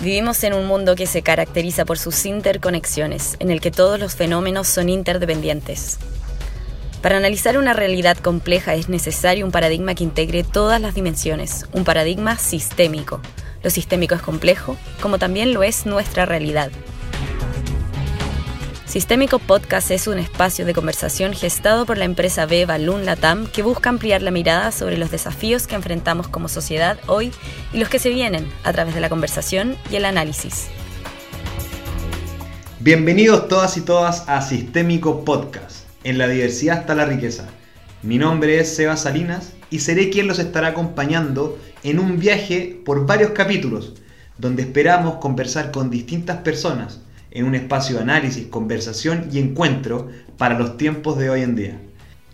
Vivimos en un mundo que se caracteriza por sus interconexiones, en el que todos los fenómenos son interdependientes. Para analizar una realidad compleja es necesario un paradigma que integre todas las dimensiones, un paradigma sistémico. Lo sistémico es complejo, como también lo es nuestra realidad. Sistémico Podcast es un espacio de conversación gestado por la empresa B Balloon Latam que busca ampliar la mirada sobre los desafíos que enfrentamos como sociedad hoy y los que se vienen a través de la conversación y el análisis. Bienvenidos todas y todas a Sistémico Podcast. En la diversidad está la riqueza. Mi nombre es Seba Salinas y seré quien los estará acompañando en un viaje por varios capítulos, donde esperamos conversar con distintas personas en un espacio de análisis, conversación y encuentro para los tiempos de hoy en día.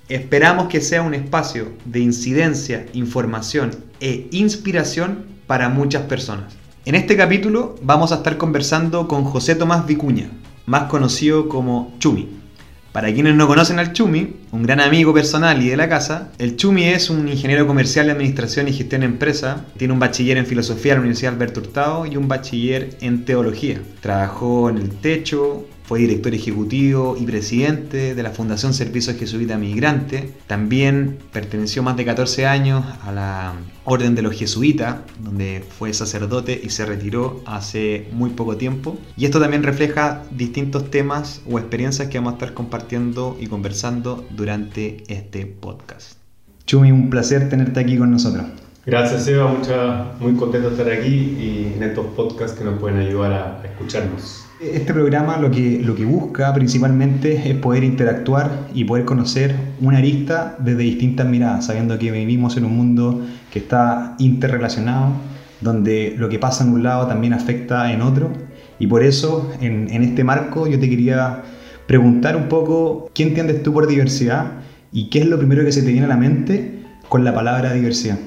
Esperamos que sea un espacio de incidencia, información e inspiración para muchas personas. En este capítulo vamos a estar conversando con José Tomás Vicuña, más conocido como Chumi. Para quienes no conocen al Chumi, un gran amigo personal y de la casa, el Chumi es un ingeniero comercial de administración y gestión de empresa, tiene un bachiller en filosofía en la Universidad Alberto Hurtado y un bachiller en teología. Trabajó en el techo, fue director ejecutivo y presidente de la Fundación Servicios Jesuita Migrante. También perteneció más de 14 años a la Orden de los Jesuitas, donde fue sacerdote y se retiró hace muy poco tiempo. Y esto también refleja distintos temas o experiencias que vamos a estar compartiendo y conversando durante este podcast. Chumi, un placer tenerte aquí con nosotros. Gracias Eva, mucha, muy contento de estar aquí y en estos podcasts que nos pueden ayudar a escucharnos. Este programa lo que, lo que busca principalmente es poder interactuar y poder conocer una arista desde distintas miradas, sabiendo que vivimos en un mundo que está interrelacionado, donde lo que pasa en un lado también afecta en otro. Y por eso, en, en este marco, yo te quería preguntar un poco, ¿qué entiendes tú por diversidad y qué es lo primero que se te viene a la mente con la palabra diversidad?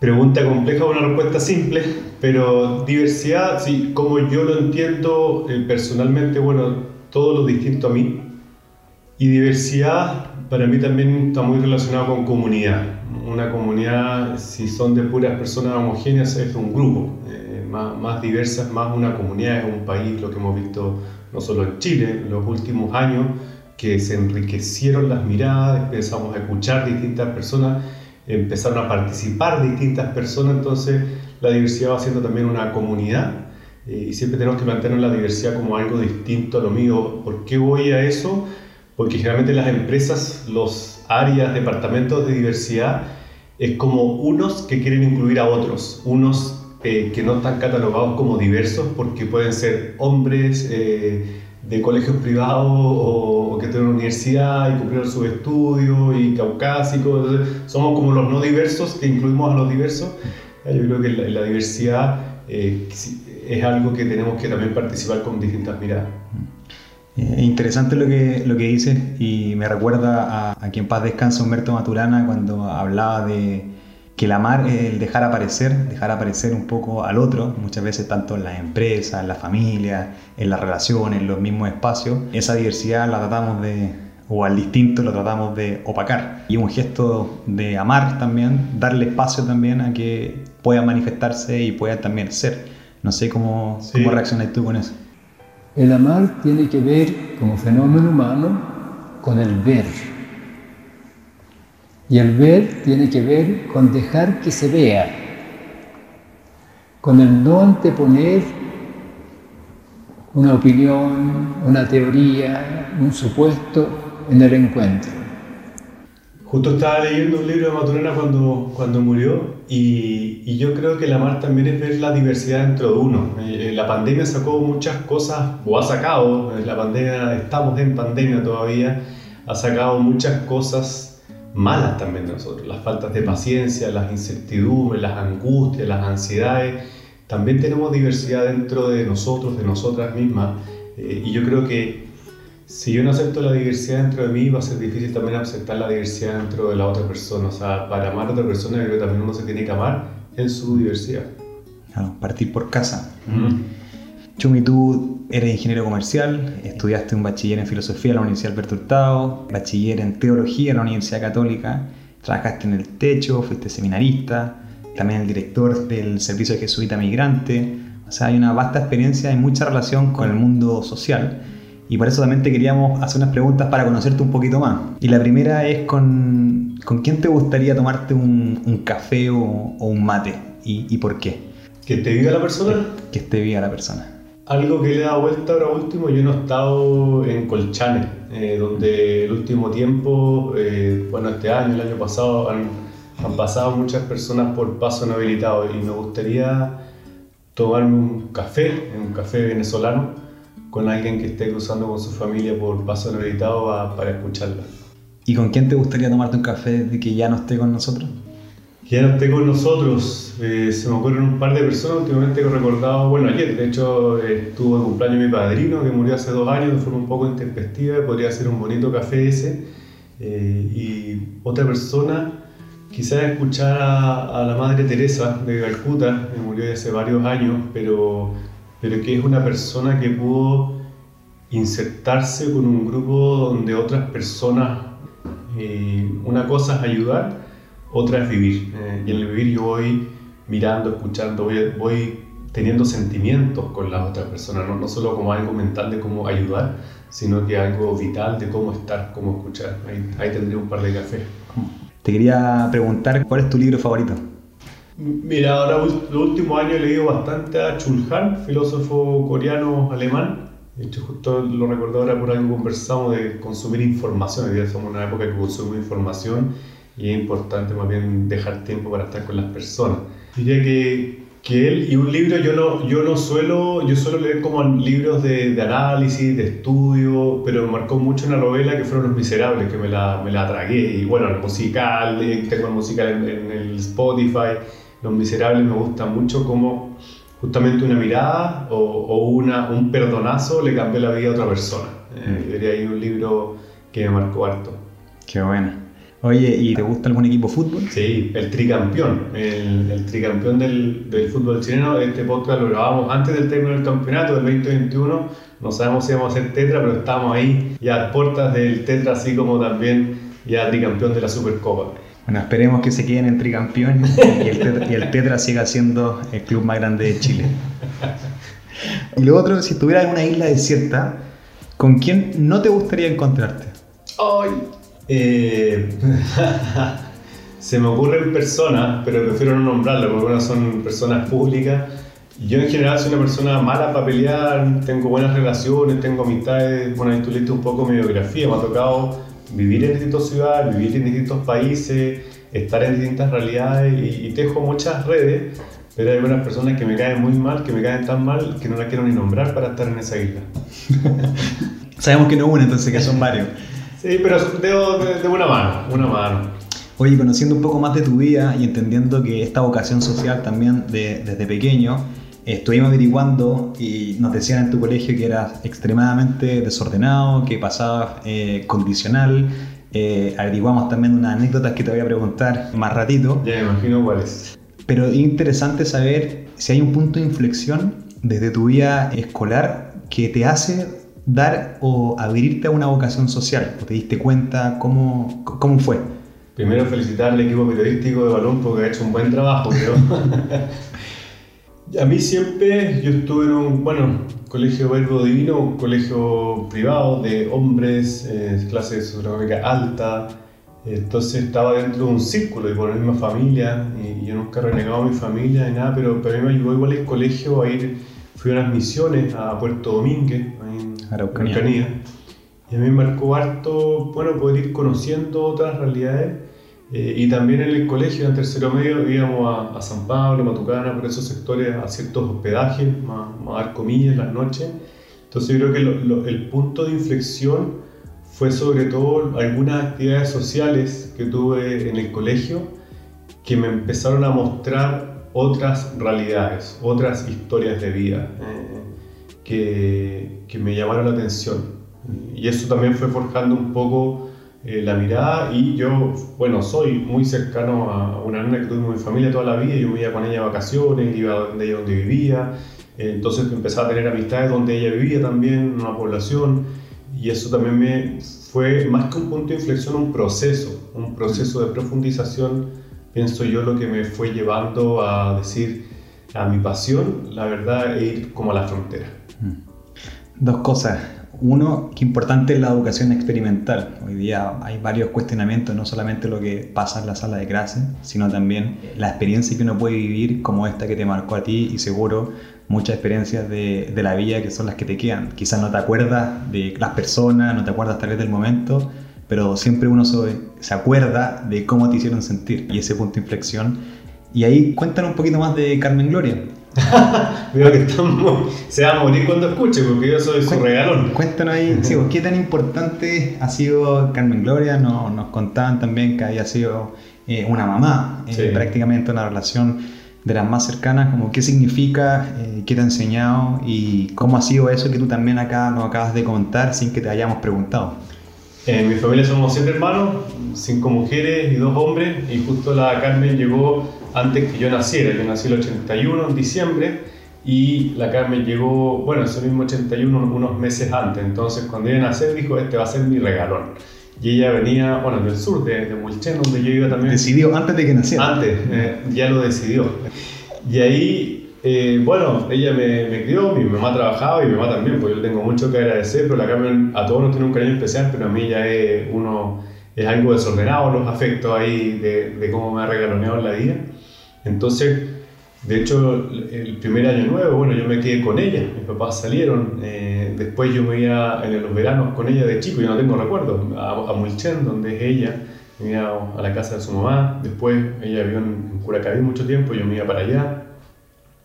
Pregunta compleja, una respuesta simple, pero diversidad, sí, como yo lo entiendo eh, personalmente, bueno, todo lo distinto a mí. Y diversidad para mí también está muy relacionado con comunidad. Una comunidad, si son de puras personas homogéneas, es un grupo. Eh, más, más diversas, más una comunidad, es un país, lo que hemos visto no solo en Chile, en los últimos años, que se enriquecieron las miradas, empezamos a escuchar distintas personas empezaron a participar distintas personas, entonces la diversidad va siendo también una comunidad eh, y siempre tenemos que mantener la diversidad como algo distinto a lo mío. ¿Por qué voy a eso? Porque generalmente las empresas, los áreas, departamentos de diversidad, es como unos que quieren incluir a otros, unos eh, que no están catalogados como diversos porque pueden ser hombres, eh, de colegios privados o, que tienen universidad y cumplieron sus estudios y caucásicos. somos como los no diversos que incluimos a los diversos. Yo creo que la, diversidad eh, es algo que tenemos que también participar con distintas miradas. Eh, interesante lo que, lo que dices y me recuerda a, a quien paz descansa Humberto Maturana cuando hablaba de que el amar es el dejar aparecer, dejar aparecer un poco al otro, muchas veces tanto en las empresas, en la familia, en las relaciones, en los mismos espacios. Esa diversidad la tratamos de, o al distinto lo tratamos de opacar. Y un gesto de amar también, darle espacio también a que pueda manifestarse y pueda también ser. No sé cómo, cómo reaccionas tú con eso. El amar tiene que ver como fenómeno humano con el ver y el ver tiene que ver con dejar que se vea, con el no anteponer una opinión, una teoría, un supuesto en el encuentro. Justo estaba leyendo un libro de Maturana cuando, cuando murió y, y, yo creo que el amar también es ver la diversidad dentro de uno. Eh, eh, la pandemia sacó muchas cosas, o ha sacado, la pandemia, estamos en pandemia todavía, ha sacado muchas cosas malas también de nosotros, las faltas de paciencia, las incertidumbres, las angustias, las ansiedades. También tenemos diversidad dentro de nosotros, de nosotras mismas. Eh, y yo creo que si yo no acepto la diversidad dentro de mí, va a ser difícil también aceptar la diversidad dentro de la otra persona. O sea, para amar a otra persona, yo creo que también uno se tiene que amar en su diversidad. Claro, partir por casa. Chumi, tú eres ingeniero comercial, estudiaste un bachiller en filosofía en la Universidad Alberto Hurtado, bachiller en teología en la Universidad Católica, trabajaste en el techo, fuiste seminarista, también el director del Servicio de Jesuita Migrante, O sea, hay una vasta experiencia y mucha relación con el mundo social. Y por eso también te queríamos hacer unas preguntas para conocerte un poquito más. Y la primera es con, ¿con quién te gustaría tomarte un, un café o, o, un mate? ¿Y, ¿Y, por qué? ¿Que esté viva la persona? Que, que esté viva la persona. Algo que le da vuelta ahora último, yo no he estado en Colchane, eh, donde el último tiempo, eh, bueno, este año, el año pasado, han, han pasado muchas personas por paso no habilitado y me gustaría tomarme un café, un café venezolano, con alguien que esté cruzando con su familia por paso no habilitado para, escucharla. ¿Y con quién te gustaría tomarte un café de que ya no esté con nosotros? Ya esté con nosotros. Eh, se me ocurren un par de personas últimamente que he recordado, bueno, ayer de hecho eh, estuvo de cumpleaños mi padrino que murió hace dos años de forma un poco intempestiva, podría ser un bonito café ese. Eh, y otra persona, quizás escuchar a, a, la Madre Teresa de Calcuta, que murió hace varios años, pero, pero que es una persona que pudo insertarse con un grupo donde otras personas, una cosa es ayudar, otra es vivir. Eh, y en el vivir yo voy mirando, escuchando, voy, voy teniendo sentimientos con las otras personas, no, no, solo como algo mental de cómo ayudar, sino que algo vital de cómo estar, cómo escuchar. Ahí, ahí tendré un par de café. Te quería preguntar, ¿cuál es tu libro favorito? Mira, ahora los últimos años he leído bastante a Chulhan, filósofo coreano-alemán. De hecho, justo lo recuerdo ahora por algo conversamos de consumir información. Hoy día somos una época que consumimos información y es importante más bien dejar tiempo para estar con las personas. Diría que, que él y un libro yo no, yo no suelo, yo suelo leer como libros de, de análisis, de estudio, pero me marcó mucho una novela que fueron Los Miserables, que me la, me la tragué, y bueno, el musical, tengo el musical en, en el Spotify, Los Miserables me gusta mucho como justamente una mirada o, o una, un perdonazo le cambió la vida a otra persona. Eh, diría ahí un libro que me marcó harto. Qué bueno. Oye, ¿y te gusta algún equipo de fútbol? Sí, el tricampeón, el, el tricampeón del, del, fútbol chileno. Este podcast lo grabamos antes del término del campeonato del 2021. No sabemos si vamos a hacer tetra, pero estamos ahí ya a puertas del tetra, así como también ya tricampeón de la Supercopa. Bueno, esperemos que se queden en tricampeón y el, tetra, y el tetra siga siendo el club más grande de Chile. Y lo otro, si estuvieras en una isla desierta, ¿con quién no te gustaría encontrarte? ¡Ay! Eh, se me ocurren personas, pero prefiero no nombrarlas porque algunas son personas públicas. Yo en general soy una persona mala para pelear, tengo buenas relaciones, tengo amistades. Bueno, ahí tú leíste un poco mi biografía, me ha tocado vivir en distintas ciudades, vivir en distintos países, estar en distintas realidades y, y tejo muchas redes, pero hay algunas personas que me caen muy mal, que me caen tan mal que no las quiero ni nombrar para estar en esa isla. Sabemos que no una, entonces que son varios. Sí, pero de, de una mano, una mano. Oye, conociendo un poco más de tu vida y entendiendo que esta vocación social también de, desde pequeño, estuvimos averiguando y nos decían en tu colegio que eras extremadamente desordenado, que pasabas eh, condicional. Eh, averiguamos también unas anécdotas que te voy a preguntar más ratito. Ya me imagino cuáles. Pero es interesante saber si hay un punto de inflexión desde tu vida escolar que te hace dar o abrirte a una vocación social? ¿O te diste cuenta? ¿Cómo, cómo fue? Primero felicitar al equipo periodístico de Balón porque ha hecho un buen trabajo, creo. a mí siempre, yo estuve en un, bueno, colegio Verbo Divino, un colegio privado de hombres, eh, clase socioeconómica alta, entonces estaba dentro de un círculo y por la misma familia, y, yo nunca he renegado a mi familia ni nada, pero, pero a mí me ayudó igual el colegio a ir, fui a unas misiones a Puerto Domínguez, Araucanía. Araucanía. Y a mí me marcó harto, bueno, poder ir conociendo otras realidades. Eh, y también en el colegio, en tercero medio, íbamos a, a, San Pablo, Matucana, por esos sectores, a ciertos hospedajes, más, más dar comillas las noches. Entonces yo creo que lo, lo, el punto de inflexión fue sobre todo algunas actividades sociales que tuve en el colegio que me empezaron a mostrar otras realidades, otras historias de vida eh, que, que me llamaron la atención. Y eso también fue forjando un poco eh, la mirada y yo, bueno, soy muy cercano a una nena que tuve en mi familia toda la vida, yo iba con ella a vacaciones, iba donde ella donde vivía, eh, entonces empecé a tener amistades donde ella vivía también, en una población, y eso también me fue más que un punto de inflexión, un proceso, un proceso de profundización, pienso yo, lo que me fue llevando a decir, a mi pasión, la verdad, es ir como a la frontera. Dos cosas. Uno, qué importante es la educación experimental. Hoy día hay varios cuestionamientos, no solamente lo que pasa en la sala de clase, sino también la experiencia que uno puede vivir como esta que te marcó a ti y seguro muchas experiencias de, de la vida que son las que te quedan. Quizás no te acuerdas de las personas, no te acuerdas tal vez del momento, pero siempre uno se acuerda de cómo te hicieron sentir y ese punto de inflexión. Y ahí cuéntanos un poquito más de Carmen Gloria. Veo que se va a morir cuando escuche, porque yo soy su regalón. Cuéntanos ahí, sí, pues, ¿qué tan importante ha sido Carmen Gloria? Nos, nos contaban también que había sido eh, una mamá, eh, prácticamente una relación de las más cercanas, como qué significa, eh, qué te ha enseñado y cómo ha sido eso que tú también acá nos acabas de contar sin que te hayamos preguntado. En mi familia somos siete hermanos, cinco mujeres y dos hombres, y justo la Carmen llegó antes que yo naciera. Yo nací el 81 en diciembre y la Carmen llegó, bueno, ese mismo 81 unos meses antes. Entonces, cuando ella nació, dijo: Este va a ser mi regalón. Y ella venía, bueno, del sur, de, de Mulchen, donde yo iba también. ¿Decidió antes de que naciera? Antes, eh, ya lo decidió. Y ahí eh, bueno, ella me, me, crió, mi mamá trabajaba y mi mamá también, pues yo tengo mucho que agradecer, pero la Carmen a todos nos tiene un cariño especial, pero a mí ya es, uno, es algo desordenado los afectos ahí de, de cómo me ha regaloneado la vida. Entonces, de hecho, el primer año nuevo, bueno, yo me quedé con ella, mis papás salieron, eh, después yo me iba en los veranos con ella de chico, yo no tengo recuerdo, a, a Mulchen, donde es ella, me iba a la casa de su mamá, después ella vivió en, en Curacaví mucho tiempo, yo me iba para allá,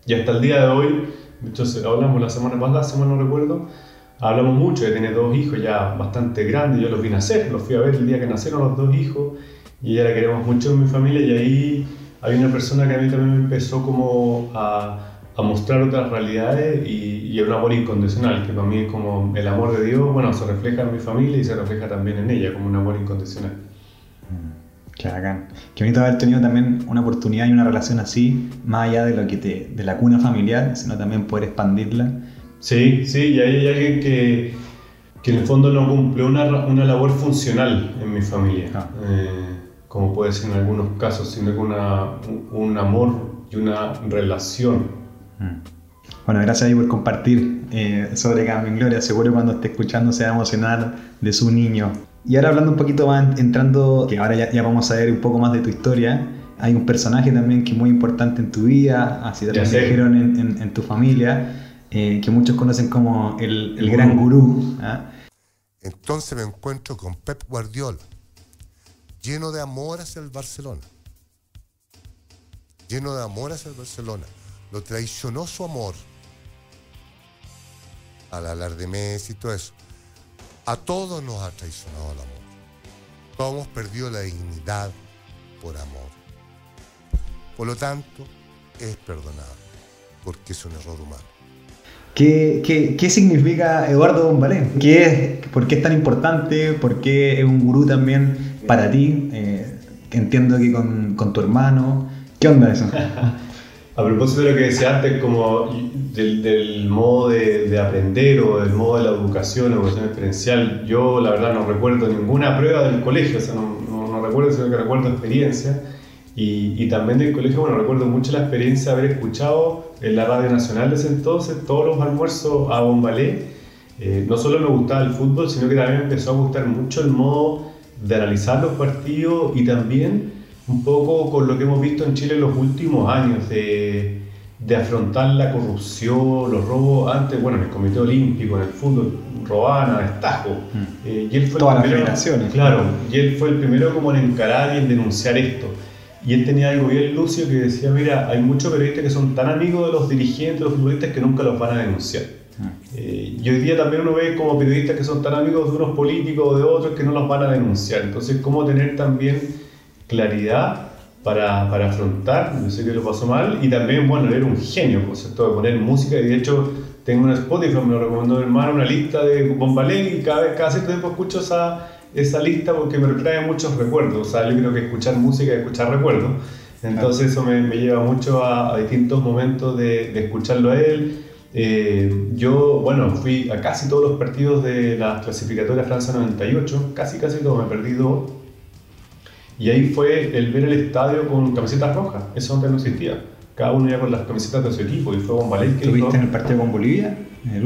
y hasta el día de hoy, de hecho hablamos la semana pasada, si mal no recuerdo, hablamos mucho, ella tiene dos hijos ya bastante grandes, yo los vi nacer, los fui a ver el día que nacieron los dos hijos, y ella la queremos mucho en mi familia, y ahí hay una persona que a mí también me empezó como a, a mostrar otras realidades y, y un amor incondicional, que para mí es como el amor de Dios, bueno, se refleja en mi familia y se refleja también en ella, como un amor incondicional. Qué bacán. Qué bonito haber tenido también una oportunidad y una relación así, más allá de lo que te, de la cuna familiar, sino también poder expandirla. Sí, sí, y hay alguien que, que en el fondo no cumple una, una labor funcional en mi familia, ah. eh, como puede ser en algunos casos, sino que una, un amor y una relación. Mm. Bueno, gracias ahí por compartir eh, sobre Carmen Gloria. Seguro cuando esté escuchando se va a emocionar de su niño. Y ahora hablando un poquito más, entrando, que ahora ya, ya, vamos a ver un poco más de tu historia, hay un personaje también que es muy importante en tu vida, así también dijeron en, en, en, tu familia, eh, que muchos conocen como el, el gran gurú. ¿ah? Entonces me encuentro con Pep Guardiola, lleno de amor hacia el Barcelona. Lleno de amor hacia el Barcelona. Lo traicionó su amor al hablar de Messi y todo eso. A todos nos ha traicionado el amor. Todos hemos perdido la dignidad por amor. Por lo tanto, es perdonable, porque es un error humano. ¿Qué, qué, qué significa Eduardo Bombalé? ¿Qué es, ¿Por qué es tan importante? ¿Por qué es un gurú también para ti? Eh, entiendo que con, con tu hermano. ¿Qué onda eso? A propósito de lo que decía antes, como del, del modo de, de, aprender o del modo de la educación, la educación experiencial, yo la verdad no recuerdo ninguna prueba del colegio, o sea, no, no, no recuerdo, sino que recuerdo experiencia. Y, y, también del colegio, bueno, recuerdo mucho la experiencia de haber escuchado en la Radio Nacional desde entonces todos los almuerzos a Bombalé. Eh, no solo me gustaba el fútbol, sino que también me empezó a gustar mucho el modo de analizar los partidos y también un poco con lo que hemos visto en Chile en los últimos años, de, de afrontar la corrupción, los robos, antes, bueno, en el Comité Olímpico, en el fútbol, robaban a destajo. Mm. Eh, y él fue Todas el primero, las. Claro, y él fue el primero como en encarar y en denunciar esto. Y él tenía algo bien lucio que decía, mira, hay muchos periodistas que son tan amigos de los dirigentes, de los futbolistas, que nunca los van a denunciar. Eh, y hoy día también uno ve como periodistas que son tan amigos de unos políticos o de otros que no los van a denunciar. Entonces, ¿cómo tener también claridad para, para, afrontar, yo sé que lo pasó mal, y también, bueno, era un genio, pues, esto de poner música, y de hecho tengo una Spotify, me lo recomendó mi hermano, una lista de Bombalé, y cada, vez, cada cierto tiempo escucho esa, esa lista porque me trae muchos recuerdos, o sea, yo creo que escuchar música es escuchar recuerdos, entonces eso me, me lleva mucho a, a, distintos momentos de, de escucharlo a él. Eh, yo, bueno, fui a casi todos los partidos de la clasificatoria Francia 98, casi casi todo, me perdí dos y ahí fue el ver el estadio con camisetas rojas, eso antes no existía. cada uno ya con las camisetas de su equipo y fue con Valencia. ¿Estuviste en el partido con Bolivia?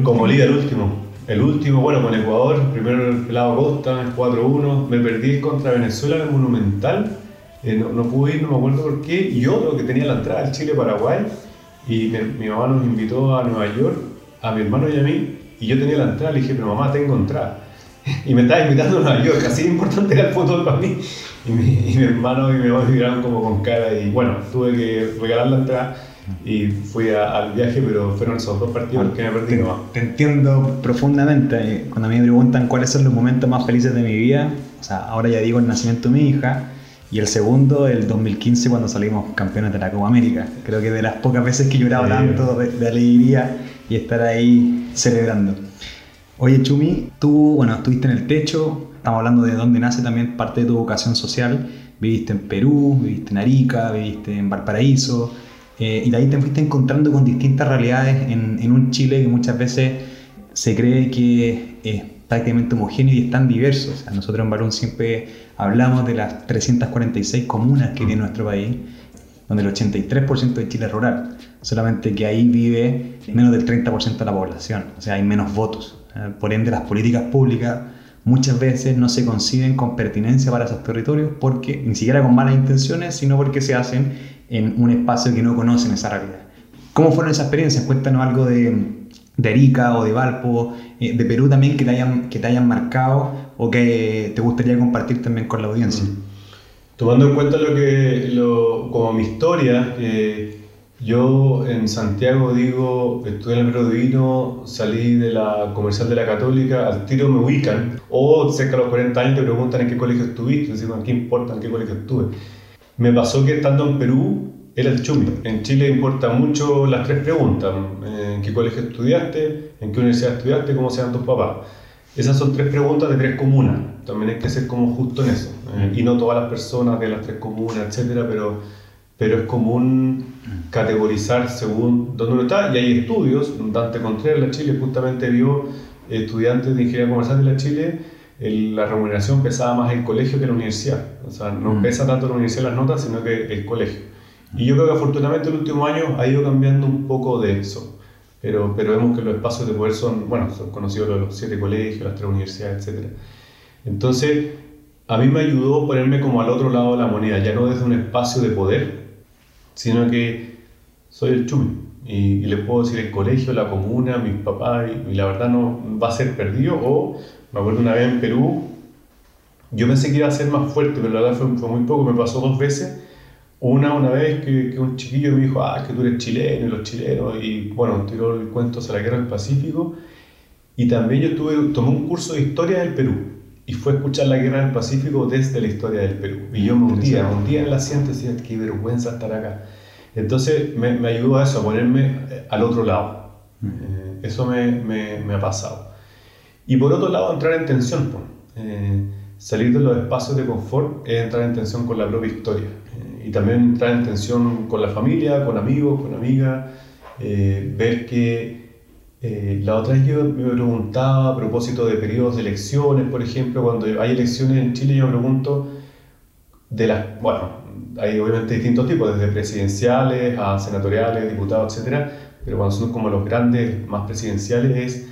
Con Bolivia el último. El último, bueno, con Ecuador, primero el pelado Costa, 4-1. Me perdí contra Venezuela en el Monumental. Eh, no, no, pude ir, no me acuerdo por qué. Y otro que tenía la entrada al Chile-Paraguay. Y mi, mi, mamá nos invitó a Nueva York, a mi hermano y a mí. Y yo tenía la entrada. Le dije, pero mamá, tengo entrada. Y me estaba invitando a Nueva York. Así de importante era el fútbol para mí. Y mi, y mi hermano y mi mamá me miraron como con cara. Y bueno, tuve que regalar la entrada y fui a, al viaje, pero fueron esos dos partidos bueno, que me perdí. Te, te, entiendo profundamente. Cuando a mí me preguntan cuáles son los momentos más felices de mi vida, o sea, ahora ya digo el nacimiento de mi hija, y el segundo, el 2015, cuando salimos campeones de la Copa América. Creo que de las pocas veces que he llorado sí. tanto de, de, alegría y estar ahí celebrando. Oye, Chumi, tú, bueno, estuviste en el techo, estamos hablando de dónde nace también parte de tu vocación social. Viviste en Perú, viviste en Arica, viviste en Valparaíso, eh, y de ahí te fuiste encontrando con distintas realidades en, en, un Chile que muchas veces se cree que es prácticamente homogéneo y es tan diverso. O sea, nosotros en Balón siempre hablamos de las 346 comunas que tiene nuestro país, donde el 83% de Chile es rural, solamente que ahí vive menos del 30% de la población, o sea, hay menos votos. Por ende, las políticas públicas muchas veces no se conciben con pertinencia para esos territorios, porque ni siquiera con malas intenciones, sino porque se hacen en un espacio que no conocen esa realidad. ¿Cómo fueron esas experiencias? Cuéntanos algo de, de Arica o de Valpo, eh, de Perú también que te, hayan, que te hayan marcado o que te gustaría compartir también con la audiencia. Mm. Tomando en cuenta lo que, lo, como mi historia, eh, yo en Santiago digo, estudié en el Metro Divino, salí de la comercial de la Católica, al tiro me ubican, o cerca de los 40 años te preguntan en qué colegio estuviste, decimos, ¿qué importa en qué colegio estuve? Me pasó que estando en Perú era el chumi. En Chile importa mucho las tres preguntas. ¿En qué colegio estudiaste? ¿En qué universidad estudiaste? ¿Cómo se tus papás? Esas son tres preguntas de tres comunas. También hay que ser como justo en eso. Eh, y no todas las personas de las tres comunas, etcétera, pero, pero es común categorizar según dónde uno está. Y hay estudios. Dante Contreras de la Chile justamente vio estudiantes de ingeniería comercial de la Chile el, la remuneración pesaba más el colegio que la universidad. O sea, no mm. pesa tanto la universidad las notas, sino que el colegio. Y yo creo que afortunadamente el último año ha ido cambiando un poco de eso. Pero, pero vemos que los espacios de poder son, bueno, son conocidos los, los siete colegios, las tres universidades, etc. Entonces, a mí me ayudó ponerme como al otro lado de la moneda, ya no desde un espacio de poder, sino que soy el chumi. Y, y le puedo decir el colegio, la comuna, mis papás, y, y la verdad no va a ser perdido o me acuerdo una vez en Perú, yo pensé que iba a ser más fuerte, pero la verdad fue, fue muy poco, me pasó dos veces. Una, una vez que, que, un chiquillo me dijo, ah, que tú eres chileno y los chilenos, y bueno, tiró el cuento sobre la guerra del Pacífico. Y también yo tuve, tomé un curso de historia del Perú, y fue escuchar la guerra del Pacífico desde la historia del Perú. Y yo me hundía, me hundía en la asiento y decía, qué vergüenza estar acá. Entonces me, me ayudó a eso, a ponerme eh, al otro lado. Eh, eso me, me, me ha pasado. Y por otro lado, entrar en tensión. Pues. Eh, salir de los espacios de confort es entrar en tensión con la propia historia. Y también entrar en tensión con la familia, con amigos, con amigas. Eh, ver que eh, la otra vez yo me preguntaba a propósito de periodos de elecciones, por ejemplo, cuando hay elecciones en Chile, yo pregunto de las. Bueno, hay obviamente distintos tipos, desde presidenciales a senatoriales, diputados, etc. Pero cuando son como los grandes, más presidenciales, es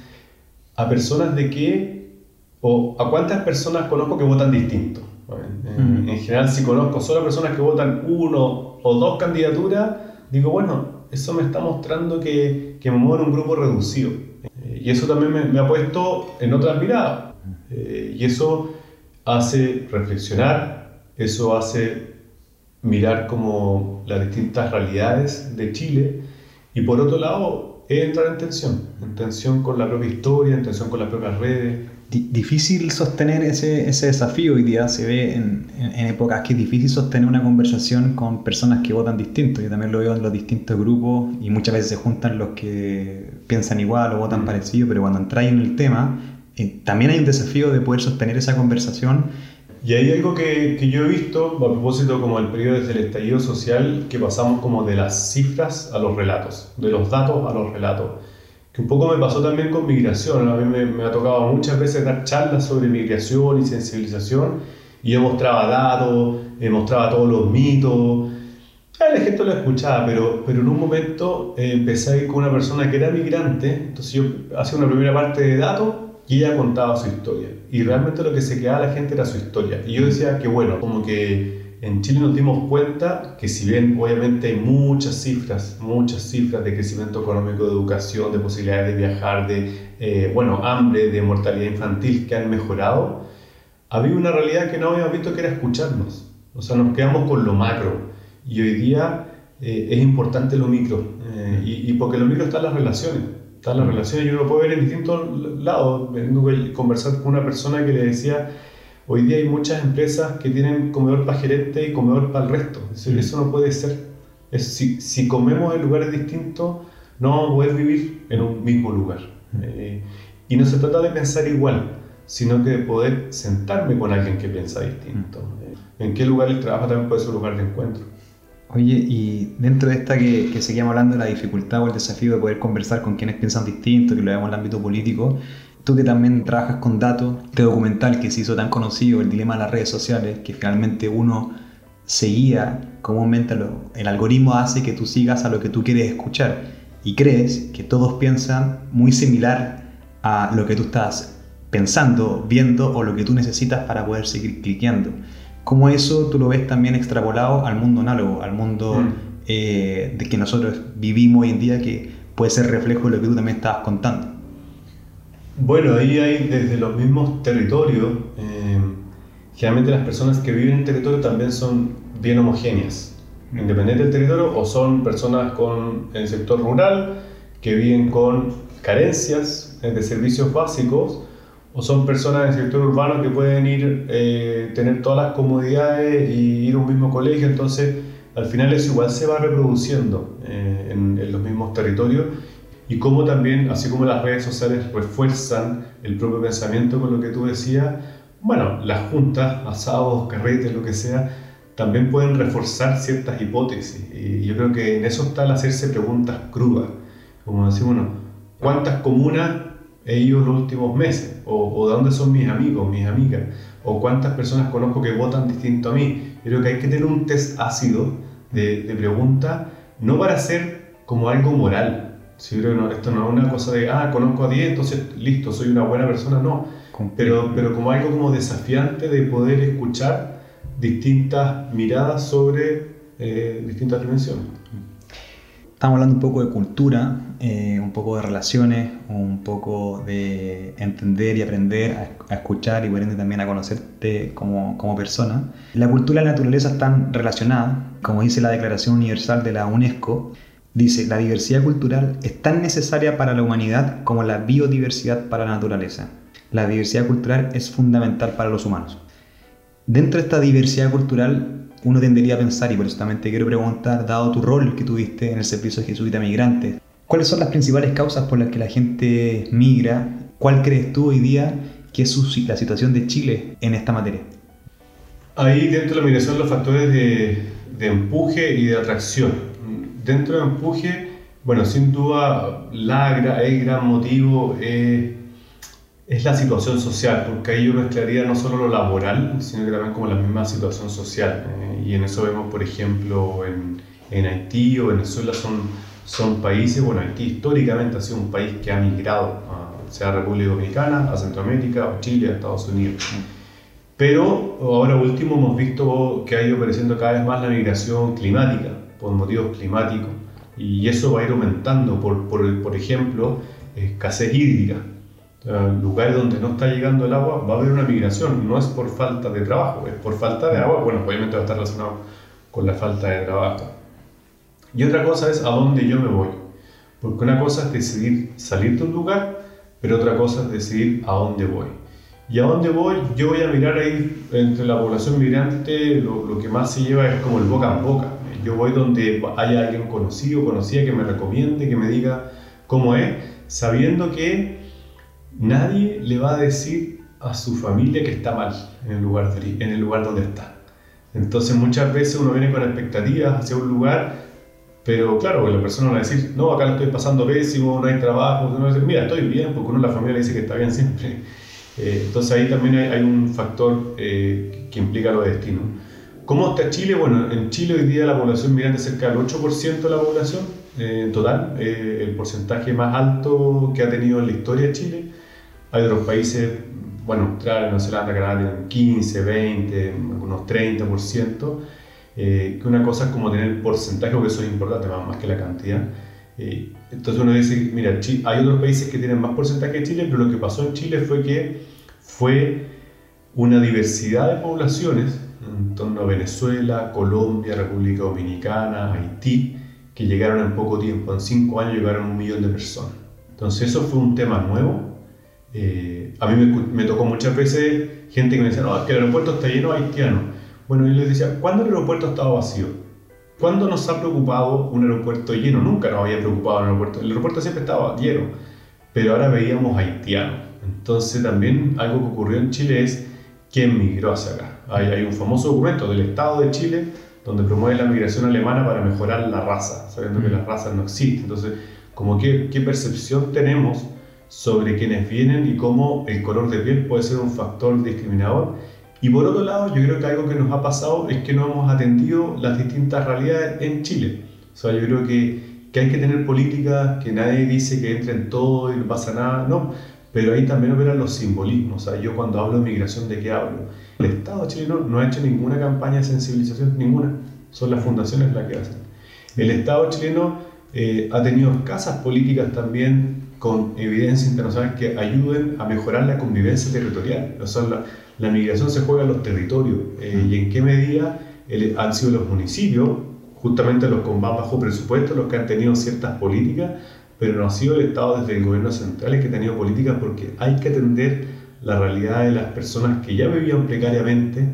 a personas de que, o a cuántas personas conozco que votan distinto. En, mm. en, general, si conozco solo personas que votan uno o dos candidaturas, digo, bueno, eso me está mostrando que, que me muevo en un grupo reducido. Eh, y eso también me, me, ha puesto en otras miradas. Eh, y eso hace reflexionar, eso hace mirar como las distintas realidades de Chile. Y por otro lado, es entrar en tensión, en tensión con la propia historia, en tensión con las propias redes. Difícil sostener ese, ese, desafío hoy día, se ve en, en, en, épocas que es difícil sostener una conversación con personas que votan distinto, yo también lo veo en los distintos grupos y muchas veces se juntan los que piensan igual o votan mm. parecido, pero cuando entráis en el tema, eh, también hay un desafío de poder sostener esa conversación y hay algo que, que, yo he visto a propósito como el periodo desde el estallido social, que pasamos como de las cifras a los relatos, de los datos a los relatos. Que un poco me pasó también con migración. A mí me, me ha tocado muchas veces dar charlas sobre migración y sensibilización y yo mostraba datos, mostraba todos los mitos. La gente lo escuchaba, pero, pero en un momento eh, empecé a ir con una persona que era migrante, entonces yo hacía una primera parte de datos y ella contaba su historia. Y realmente lo que se quedaba la gente era su historia. Y yo decía que bueno, como que en Chile nos dimos cuenta que si bien obviamente hay muchas cifras, muchas cifras de crecimiento económico, de educación, de posibilidades de viajar, de, eh, bueno, hambre, de mortalidad infantil que han mejorado, había una realidad que no habíamos visto que era escucharnos. O sea, nos quedamos con lo macro. Y hoy día eh, es importante lo micro. Eh, y, y, porque lo micro están las relaciones. Están las relaciones y uno puede ver en distintos lados. Conversar con una persona que le decía, hoy día hay muchas empresas que tienen comedor para gerente y comedor para el resto. Eso, eso no puede ser. Es, si, si, comemos en lugares distintos, no vamos a poder vivir en un mismo lugar. Eh, y no se trata de pensar igual sino que de poder sentarme con alguien que piensa distinto. Mm. En qué lugar el trabajo también puede ser un lugar de encuentro. Oye, y dentro de esta que, que seguíamos hablando de la dificultad o el desafío de poder conversar con quienes piensan distinto, que lo vemos en el ámbito político, tú que también trabajas con datos, este documental que se hizo tan conocido, el dilema de las redes sociales, que finalmente uno seguía comúnmente, lo, el algoritmo hace que tú sigas a lo que tú quieres escuchar y crees que todos piensan muy similar a lo que tú estás pensando, viendo o lo que tú necesitas para poder seguir cliqueando. ¿Cómo eso tú lo ves también extrapolado al mundo análogo, al mundo mm. eh, de que nosotros vivimos hoy en día, que puede ser reflejo de lo que tú también estabas contando? Bueno, ahí hay desde los mismos territorios, eh, generalmente las personas que viven en territorio también son bien homogéneas, mm. independiente del territorio, o son personas con, el sector rural que viven con carencias de servicios básicos, o son personas del sector urbano que pueden ir, eh, tener todas las comodidades y ir a un mismo colegio, entonces al final eso igual se va reproduciendo eh, en, los mismos territorios y como también, así como las redes sociales refuerzan el propio pensamiento con lo que tú decías, bueno, las juntas, asados, carretes, lo que sea, también pueden reforzar ciertas hipótesis. Y yo creo que en eso está el hacerse preguntas crudas, como decir, bueno, ¿cuántas comunas he ido los últimos meses, o, de dónde son mis amigos, mis amigas, o cuántas personas conozco que votan distinto a mí. Yo creo que hay que tener un test ácido de, de pregunta, no para ser como algo moral. ¿Sí? No, esto no es una cosa de, ah, conozco a 10, entonces listo, soy una buena persona, no. Pero, pero como algo como desafiante de poder escuchar distintas miradas sobre eh, distintas dimensiones. Estamos hablando un poco de cultura, eh, un poco de relaciones, un poco de entender y aprender a, escuchar y por ende también a conocerte como, como, persona. La cultura y la naturaleza están relacionadas, como dice la Declaración Universal de la UNESCO. Dice, la diversidad cultural es tan necesaria para la humanidad como la biodiversidad para la naturaleza. La diversidad cultural es fundamental para los humanos. Dentro de esta diversidad cultural uno tendería a pensar, y por eso también te quiero preguntar, dado tu rol que tuviste en el servicio jesuita migrante, ¿cuáles son las principales causas por las que la gente migra? ¿Cuál crees tú hoy día que es la situación de Chile en esta materia? Ahí dentro de la migración los factores de, de empuje y de atracción. Dentro de empuje, bueno, sin duda la, el gran motivo es es la situación social, porque ahí yo mezclaría no solo lo laboral, sino que también como la misma situación social. Eh, y en eso vemos, por ejemplo, en, en, Haití o Venezuela son, son países, bueno, Haití históricamente ha sido un país que ha migrado, a, sea República Dominicana, a Centroamérica, a Chile, a Estados Unidos. Pero ahora último hemos visto que ha ido apareciendo cada vez más la migración climática, por motivos climáticos, y eso va a ir aumentando, por, por, por ejemplo, escasez hídrica lugares donde no está llegando el agua, va a haber una migración. No es por falta de trabajo, es por falta de agua. Bueno, obviamente va a estar relacionado con la falta de trabajo. Y otra cosa es a dónde yo me voy. Porque una cosa es decidir salir de un lugar, pero otra cosa es decidir a dónde voy. Y a dónde voy, yo voy a mirar ahí entre la población migrante, lo, lo que más se lleva es como el boca en boca. Yo voy donde haya alguien conocido, conocida, que me recomiende, que me diga cómo es, sabiendo que nadie le va a decir a su familia que está mal en el lugar, en el lugar donde está. Entonces muchas veces uno viene con expectativas hacia un lugar, pero claro, la persona va a decir, no, acá lo estoy pasando pésimo, no hay trabajo, uno va a decir, mira, estoy bien, porque uno la familia le dice que está bien siempre. Eh, entonces ahí también hay, un factor eh, que implica los destinos. ¿Cómo está Chile? Bueno, en Chile hoy día la población migrante es cerca del 8% de la población eh, en total, eh, el porcentaje más alto que ha tenido en la historia de Chile. Hay otros países, bueno, Australia, Nueva Zelanda, Canadá tienen 15, 20, algunos 30%, eh, que una cosa es como tener porcentaje, porque eso es importante más, más que la cantidad. Eh, entonces uno dice, mira, hay otros países que tienen más porcentaje que Chile, pero lo que pasó en Chile fue que fue una diversidad de poblaciones en torno a Venezuela, Colombia, República Dominicana, Haití, que llegaron en poco tiempo, en cinco años llegaron un millón de personas. Entonces eso fue un tema nuevo. Eh, a mí me, me, tocó muchas veces gente que me decía, no, es que el aeropuerto está lleno de haitianos. Bueno, yo les decía, ¿cuándo el aeropuerto estaba vacío? ¿Cuándo nos ha preocupado un aeropuerto lleno? Nunca nos había preocupado un aeropuerto. El aeropuerto siempre estaba lleno, pero ahora veíamos haitianos. Entonces también algo que ocurrió en Chile es quién migró hacia acá. Hay, hay un famoso documento del Estado de Chile donde promueve la migración alemana para mejorar la raza, sabiendo que mm. las razas no existen. Entonces, como qué, qué percepción tenemos sobre quienes vienen y cómo el color de piel puede ser un factor discriminador. Y por otro lado, yo creo que algo que nos ha pasado es que no hemos atendido las distintas realidades en Chile. O sea, yo creo que, que hay que tener políticas que nadie dice que entren todo y no pasa nada, no, pero ahí también operan los simbolismos. O sea, yo cuando hablo de migración, ¿de qué hablo? El Estado chileno no ha hecho ninguna campaña de sensibilización, ninguna. Son las fundaciones las que hacen. El Estado chileno eh, ha tenido casas políticas también con evidencia internacional que ayuden a mejorar la convivencia territorial. O sea, la, migración se juega en los territorios eh, y en qué medida han sido los municipios, justamente los con más bajo presupuesto, los que han tenido ciertas políticas, pero no ha sido el Estado desde el gobierno central el que ha tenido políticas porque hay que atender la realidad de las personas que ya vivían precariamente,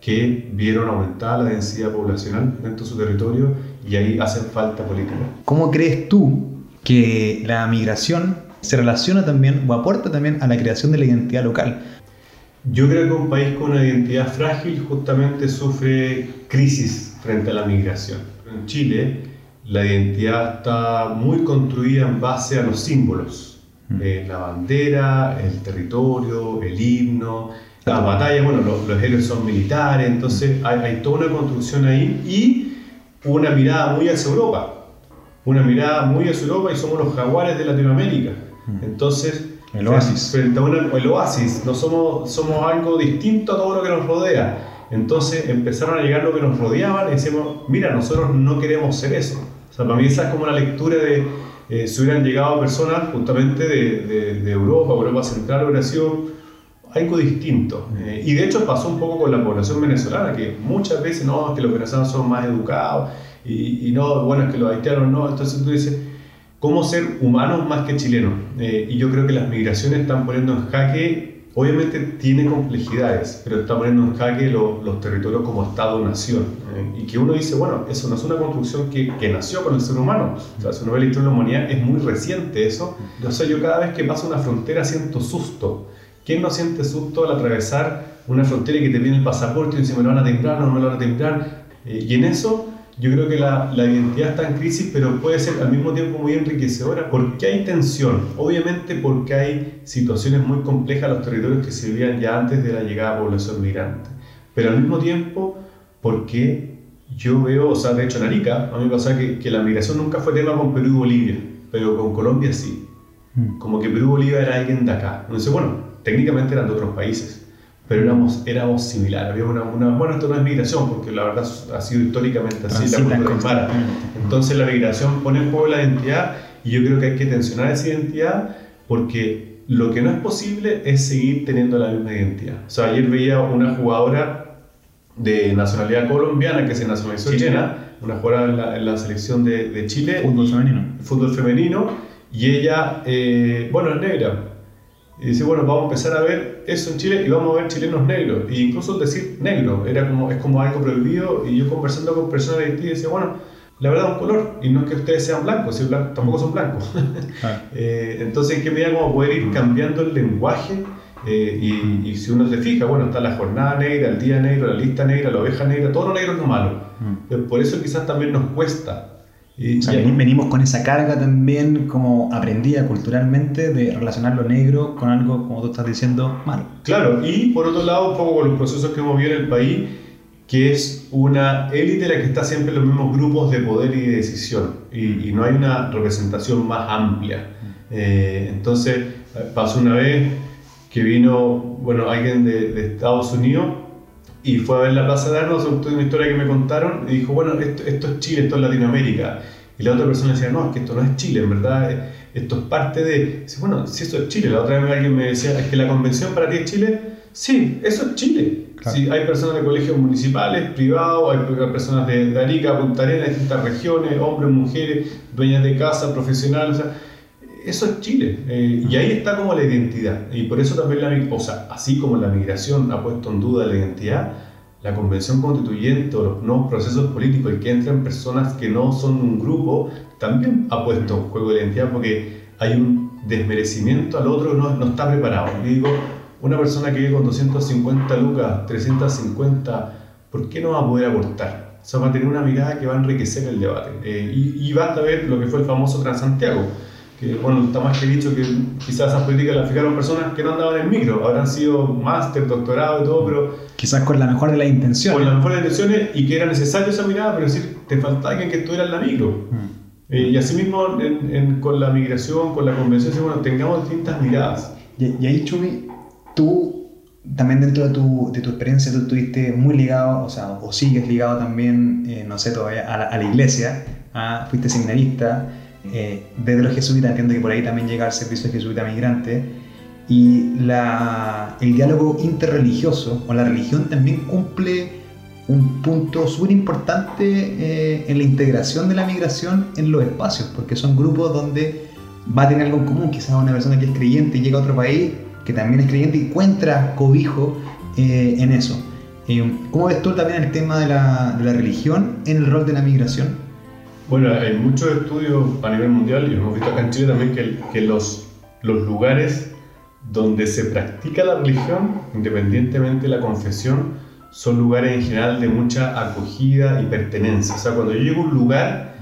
que vieron aumentada la densidad poblacional dentro de su territorio y ahí hacen falta políticas. ¿Cómo crees tú que la migración se relaciona también o aporta también a la creación de la identidad local? Yo creo que un país con una identidad frágil justamente sufre crisis frente a la migración. En Chile, la identidad está muy construida en base a los símbolos. Eh, la bandera, el territorio, el himno, la batalla, bueno, los, héroes son militares, entonces hay, hay, toda una construcción ahí y una mirada muy hacia Europa, una mirada muy hacia Europa y somos los jaguares de Latinoamérica. Entonces, el oasis. Frente a el oasis, no somos, somos algo distinto a todo lo que nos rodea. Entonces empezaron a llegar lo que nos rodeaban y decimos, mira, nosotros no queremos ser eso. O sea, para mí esa es como la lectura de, eh, si hubieran llegado personas justamente de, de, Europa, Europa Central, hubiera sido algo distinto. Eh, y de hecho pasó un poco con la población venezolana, que muchas veces no, es que los venezolanos son más educados y, y no, bueno, es que los haitianos no. Entonces tú dices, ¿cómo ser humanos más que chilenos? Eh, y yo creo que las migraciones están poniendo en jaque Obviamente tiene complejidades, pero está poniendo en jaque los territorios como Estado-nación. ¿eh? Y que uno dice, bueno, eso no es una construcción que, que, nació con el ser humano. O sea, si uno ve la historia de la humanidad, es muy reciente eso. O sea, yo cada vez que paso una frontera siento susto. ¿Quién no siente susto al atravesar una frontera y que te viene el pasaporte y dice, me lo van a temblar, no me lo van a temblar? Eh, y en eso yo creo que la, la, identidad está en crisis, pero puede ser al mismo tiempo muy enriquecedora porque hay tensión. Obviamente porque hay situaciones muy complejas en los territorios que se vivían ya antes de la llegada de población migrante. Pero al mismo tiempo porque yo veo, o sea, de hecho en Arica, a mí me pasa que, que la migración nunca fue tema con Perú y Bolivia, pero con Colombia sí. Mm. Como que Perú y Bolivia era alguien de acá. Entonces, bueno, técnicamente eran de otros países pero éramos, éramos similares. Había una, una, bueno, esto no es migración, porque la verdad ha sido históricamente así, la cultura Entonces la migración pone en juego la identidad y yo creo que hay que tensionar esa identidad porque lo que no es posible es seguir teniendo la misma identidad. O sea, ayer veía una jugadora de nacionalidad colombiana que se nacionalizó chilena, una jugadora en la, selección de, de, Chile. Fútbol femenino. Fútbol femenino, y ella, eh, bueno, es negra y dice, bueno, vamos a empezar a ver eso en Chile y vamos a ver chilenos negros. E incluso decir negro era como, es como algo prohibido. Y yo conversando con personas de Haití decía, bueno, la verdad es un color. Y no es que ustedes sean blancos, si tampoco son blancos. Ah. eh, entonces, ¿en qué medida a poder ir cambiando el lenguaje? Eh, y, y, si uno se fija, bueno, está la jornada negra, el día negro, la lista negra, la oveja negra, todo lo negro es lo malo. Mm. Por eso quizás también nos cuesta y, venimos con esa carga también como aprendida culturalmente de relacionar lo negro con algo, como tú estás diciendo, malo. Claro, y por otro lado, un poco con los procesos que hemos vivido en el país, que es una élite la que está siempre en los mismos grupos de poder y de decisión, y, y no hay una representación más amplia. Eh, entonces, pasó una vez que vino, bueno, alguien de, de Estados Unidos y fue a ver la Plaza de Armas, una historia que me contaron, y dijo, bueno, esto, esto es Chile, esto es Latinoamérica. Y la otra persona decía, no, es que esto no es Chile, en verdad, esto es parte de... Dice, bueno, si eso es Chile, la otra vez alguien me decía, es que la convención para ti es Chile, sí, eso es Chile. Sí, hay personas de colegios municipales, privados, hay personas de, de Arica, Punta Arenas, distintas regiones, hombres, mujeres, dueñas de casa, profesionales, o sea, eso es Chile. Eh, y ahí está como la identidad. Y por eso también, la, o sea, así como la migración ha puesto en duda la identidad, la convención constituyente o los nuevos procesos políticos y que entran personas que no son un grupo, también ha puesto en juego la identidad porque hay un desmerecimiento al otro no, no está preparado. Y digo, una persona que vive con 250 lucas, 350, ¿por qué no va a poder aportar? O sea, va a tener una mirada que va a enriquecer el debate. Eh, y, y basta ver lo que fue el famoso Transantiago que bueno, está más que dicho que quizás esas políticas las fijaron personas que no andaban en micro, habrán sido máster, doctorado y todo, pero... Quizás con la mejor de las intenciones. Con la mejor de las intenciones y que era necesario esa mirada, pero decir, te faltaba alguien que estuviera en la micro. Mm. Eh, y asimismo en, con la migración, con la convención, bueno, tengamos distintas miradas. Y, y ahí, Chumi, tú también dentro de tu, de tu experiencia, tú estuviste muy ligado, o sea, o sigues ligado también, eh, no sé todavía, a la, a la iglesia, ah, fuiste seminarista, eh, desde los jesuitas, entiendo que por ahí también llega el servicio jesuita migrante, y el diálogo interreligioso o la religión también cumple un punto súper importante eh, en la integración de la migración en los espacios, porque son grupos donde va a tener algo en común, quizás una persona que es creyente y llega a otro país que también es creyente y encuentra cobijo eh, en eso. ¿Cómo ves tú también el tema de la religión en el rol de la migración? Bueno, hay muchos estudios a nivel mundial, y hemos visto acá en Chile también, que, los, los lugares donde se practica la religión, independientemente de la confesión, son lugares en general de mucha acogida y pertenencia. O sea, cuando yo llego a un lugar,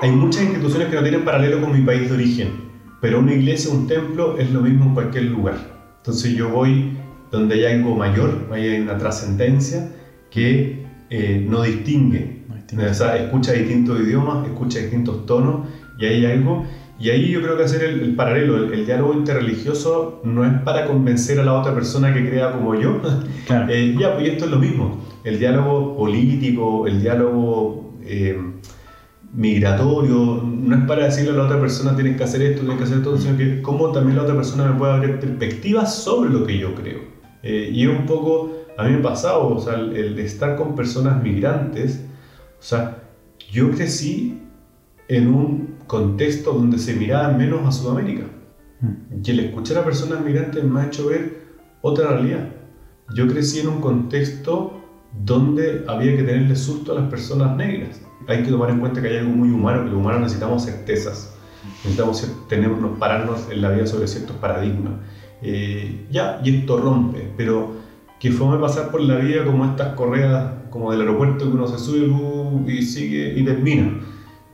hay muchas instituciones que no tienen paralelo con mi país de origen, pero una iglesia, un templo, es lo mismo en cualquier lugar. Entonces yo voy donde hay algo mayor, hay una trascendencia que eh, no distingue o sea, escucha distintos idiomas, escucha distintos tonos y hay algo. Y ahí yo creo que hacer el, paralelo, el, diálogo interreligioso no es para convencer a la otra persona que crea como yo. Eh, ya, pues esto es lo mismo. El diálogo político, el diálogo eh, migratorio, no es para decirle a la otra persona tienes que hacer esto, tienes que hacer esto, sino que cómo también la otra persona me puede abrir perspectivas sobre lo que yo creo. Eh, y es un poco, a mí me ha pasado, o sea, el, el estar con personas migrantes, o sea, yo crecí en un contexto donde se miraba menos a Sudamérica. Mm. Y el escuchar a personas migrantes me ha hecho ver otra realidad. Yo crecí en un contexto donde había que tenerle susto a las personas negras. Hay que tomar en cuenta que hay algo muy humano, que los humanos necesitamos certezas, necesitamos tenernos, pararnos en la vida sobre ciertos paradigmas. Eh, ya, y esto rompe, pero que fue pasar por la vida como estas correas, como del aeropuerto que uno se sube y sigue y termina.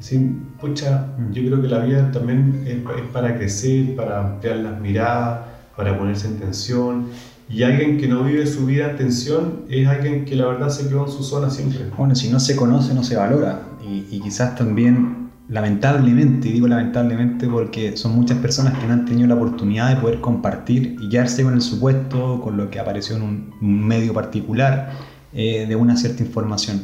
Así, pucha, mm. yo creo que la vida también es, para crecer, para ampliar las miradas, para ponerse en tensión. Y alguien que no vive su vida en tensión es alguien que la verdad se quedó en su zona siempre. Bueno, si no se conoce, no se valora. Y, y quizás también lamentablemente, y digo lamentablemente porque son muchas personas que no han tenido la oportunidad de poder compartir y quedarse con el supuesto, con lo que apareció en un, medio particular eh, de una cierta información.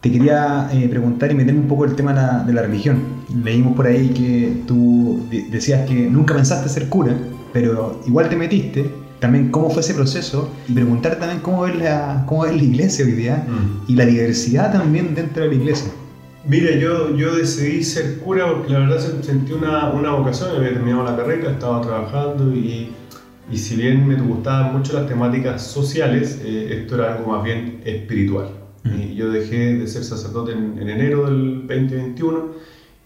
Te quería eh, preguntar y meterme un poco el tema de la, religión. Leímos por ahí que tú decías que nunca pensaste ser cura, pero igual te metiste. También cómo fue ese proceso y preguntar también cómo es la, cómo es la iglesia hoy día mm. y la diversidad también dentro de la iglesia. Mira, yo, yo decidí ser cura porque la verdad sentí una, una vocación, había terminado la carrera, estaba trabajando y, y si bien me gustaban mucho las temáticas sociales, eh, esto era algo más bien espiritual. Y yo dejé de ser sacerdote en, en enero del 2021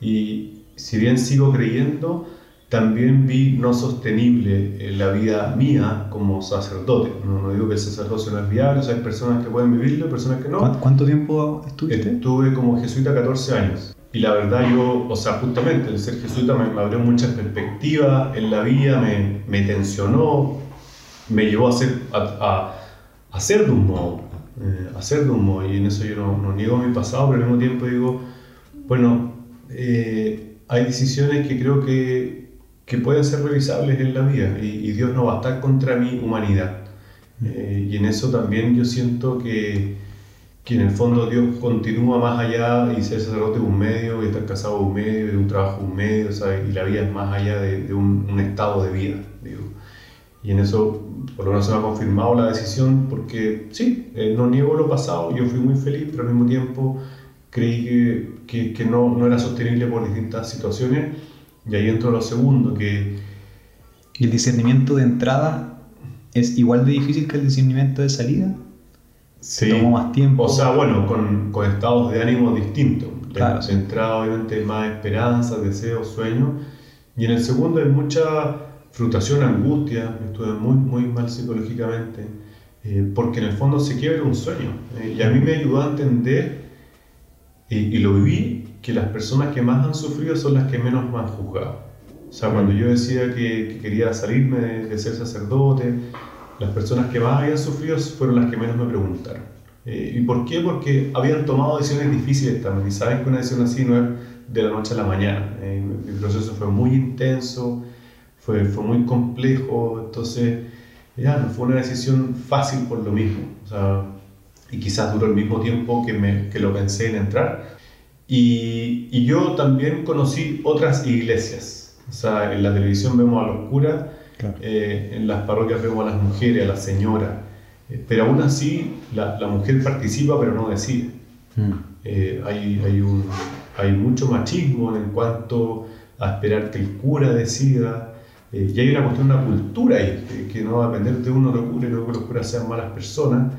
y si bien sigo creyendo, también vi no sostenible en la vida mía como sacerdote. No, digo que el sacerdocio no es viable, o sea, hay personas que pueden vivirlo, personas que no. ¿Cuánto tiempo estuviste? Estuve como jesuita 14 años. Y la verdad yo, o sea, justamente el ser jesuita me, abrió muchas perspectivas en la vida, me, me tensionó, me llevó a ser, a, a, a ser de un modo. eh, hacer de un modo. Y en eso yo no, no, niego mi pasado, pero al mismo tiempo digo, bueno, eh, hay decisiones que creo que, que, pueden ser revisables en la vida y, y, Dios no va a estar contra mi humanidad. Eh, y en eso también yo siento que, que, en el fondo Dios continúa más allá y ser sacerdote es un medio y estar casado es un medio y un trabajo un medio, y la vida es más allá de, de un, un, estado de vida. Digo. Y en eso por lo menos se me ha confirmado la decisión porque sí, eh, no niego lo pasado, yo fui muy feliz, pero al mismo tiempo creí que, que, que no, no, era sostenible por distintas situaciones. Y ahí entro lo segundo, que... ¿Y el discernimiento de entrada es igual de difícil que el discernimiento de salida? Sí. ¿Tomó más tiempo? O sea, bueno, con, con estados de ánimo distintos. Claro. De entrada, obviamente, más esperanza, deseo, sueño. Y en el segundo hay mucha frustración, angustia, estuve muy, muy mal psicológicamente, eh, porque en el fondo se quiebra un sueño. Eh, y a mí me ayudó a entender, y, y, lo viví, que las personas que más han sufrido son las que menos me han juzgado. O sea, cuando yo decía que, que quería salirme de, de, ser sacerdote, las personas que más habían sufrido fueron las que menos me preguntaron. Eh, ¿Y por qué? Porque habían tomado decisiones difíciles también, y saben que una decisión así no es de la noche a la mañana. mi proceso fue muy intenso, fue, fue muy complejo, entonces ya no fue una decisión fácil por lo mismo, o sea, y quizás duró el mismo tiempo que, me, que lo pensé en entrar. Y, y, yo también conocí otras iglesias, o sea, en la televisión vemos a los curas, claro. eh, en las parroquias vemos a las mujeres, a las señoras, eh, pero aún así la, la, mujer participa pero no decide. Mm. Eh, hay, hay, un, hay mucho machismo en cuanto a esperar que el cura decida, eh, y hay una cuestión, una cultura ahí, eh, que no va a depender de uno lo cura y luego que los curas sean malas personas,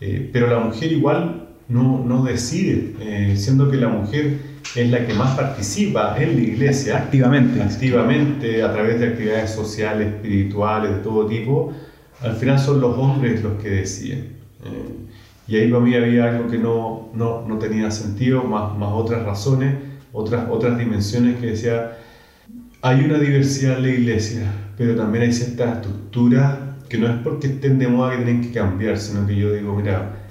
eh, pero la mujer igual no, no decide, eh, siendo que la mujer es la que más participa en la iglesia. Activamente. Activamente, a través de actividades sociales, espirituales, de todo tipo, al final son los hombres los que deciden. y ahí para mí había algo que no, no, no tenía sentido, más, más otras razones, otras, otras dimensiones que decía, hay una diversidad en la iglesia, pero también hay ciertas estructuras que no es porque estén de moda que tienen que cambiar, sino que yo digo, mira,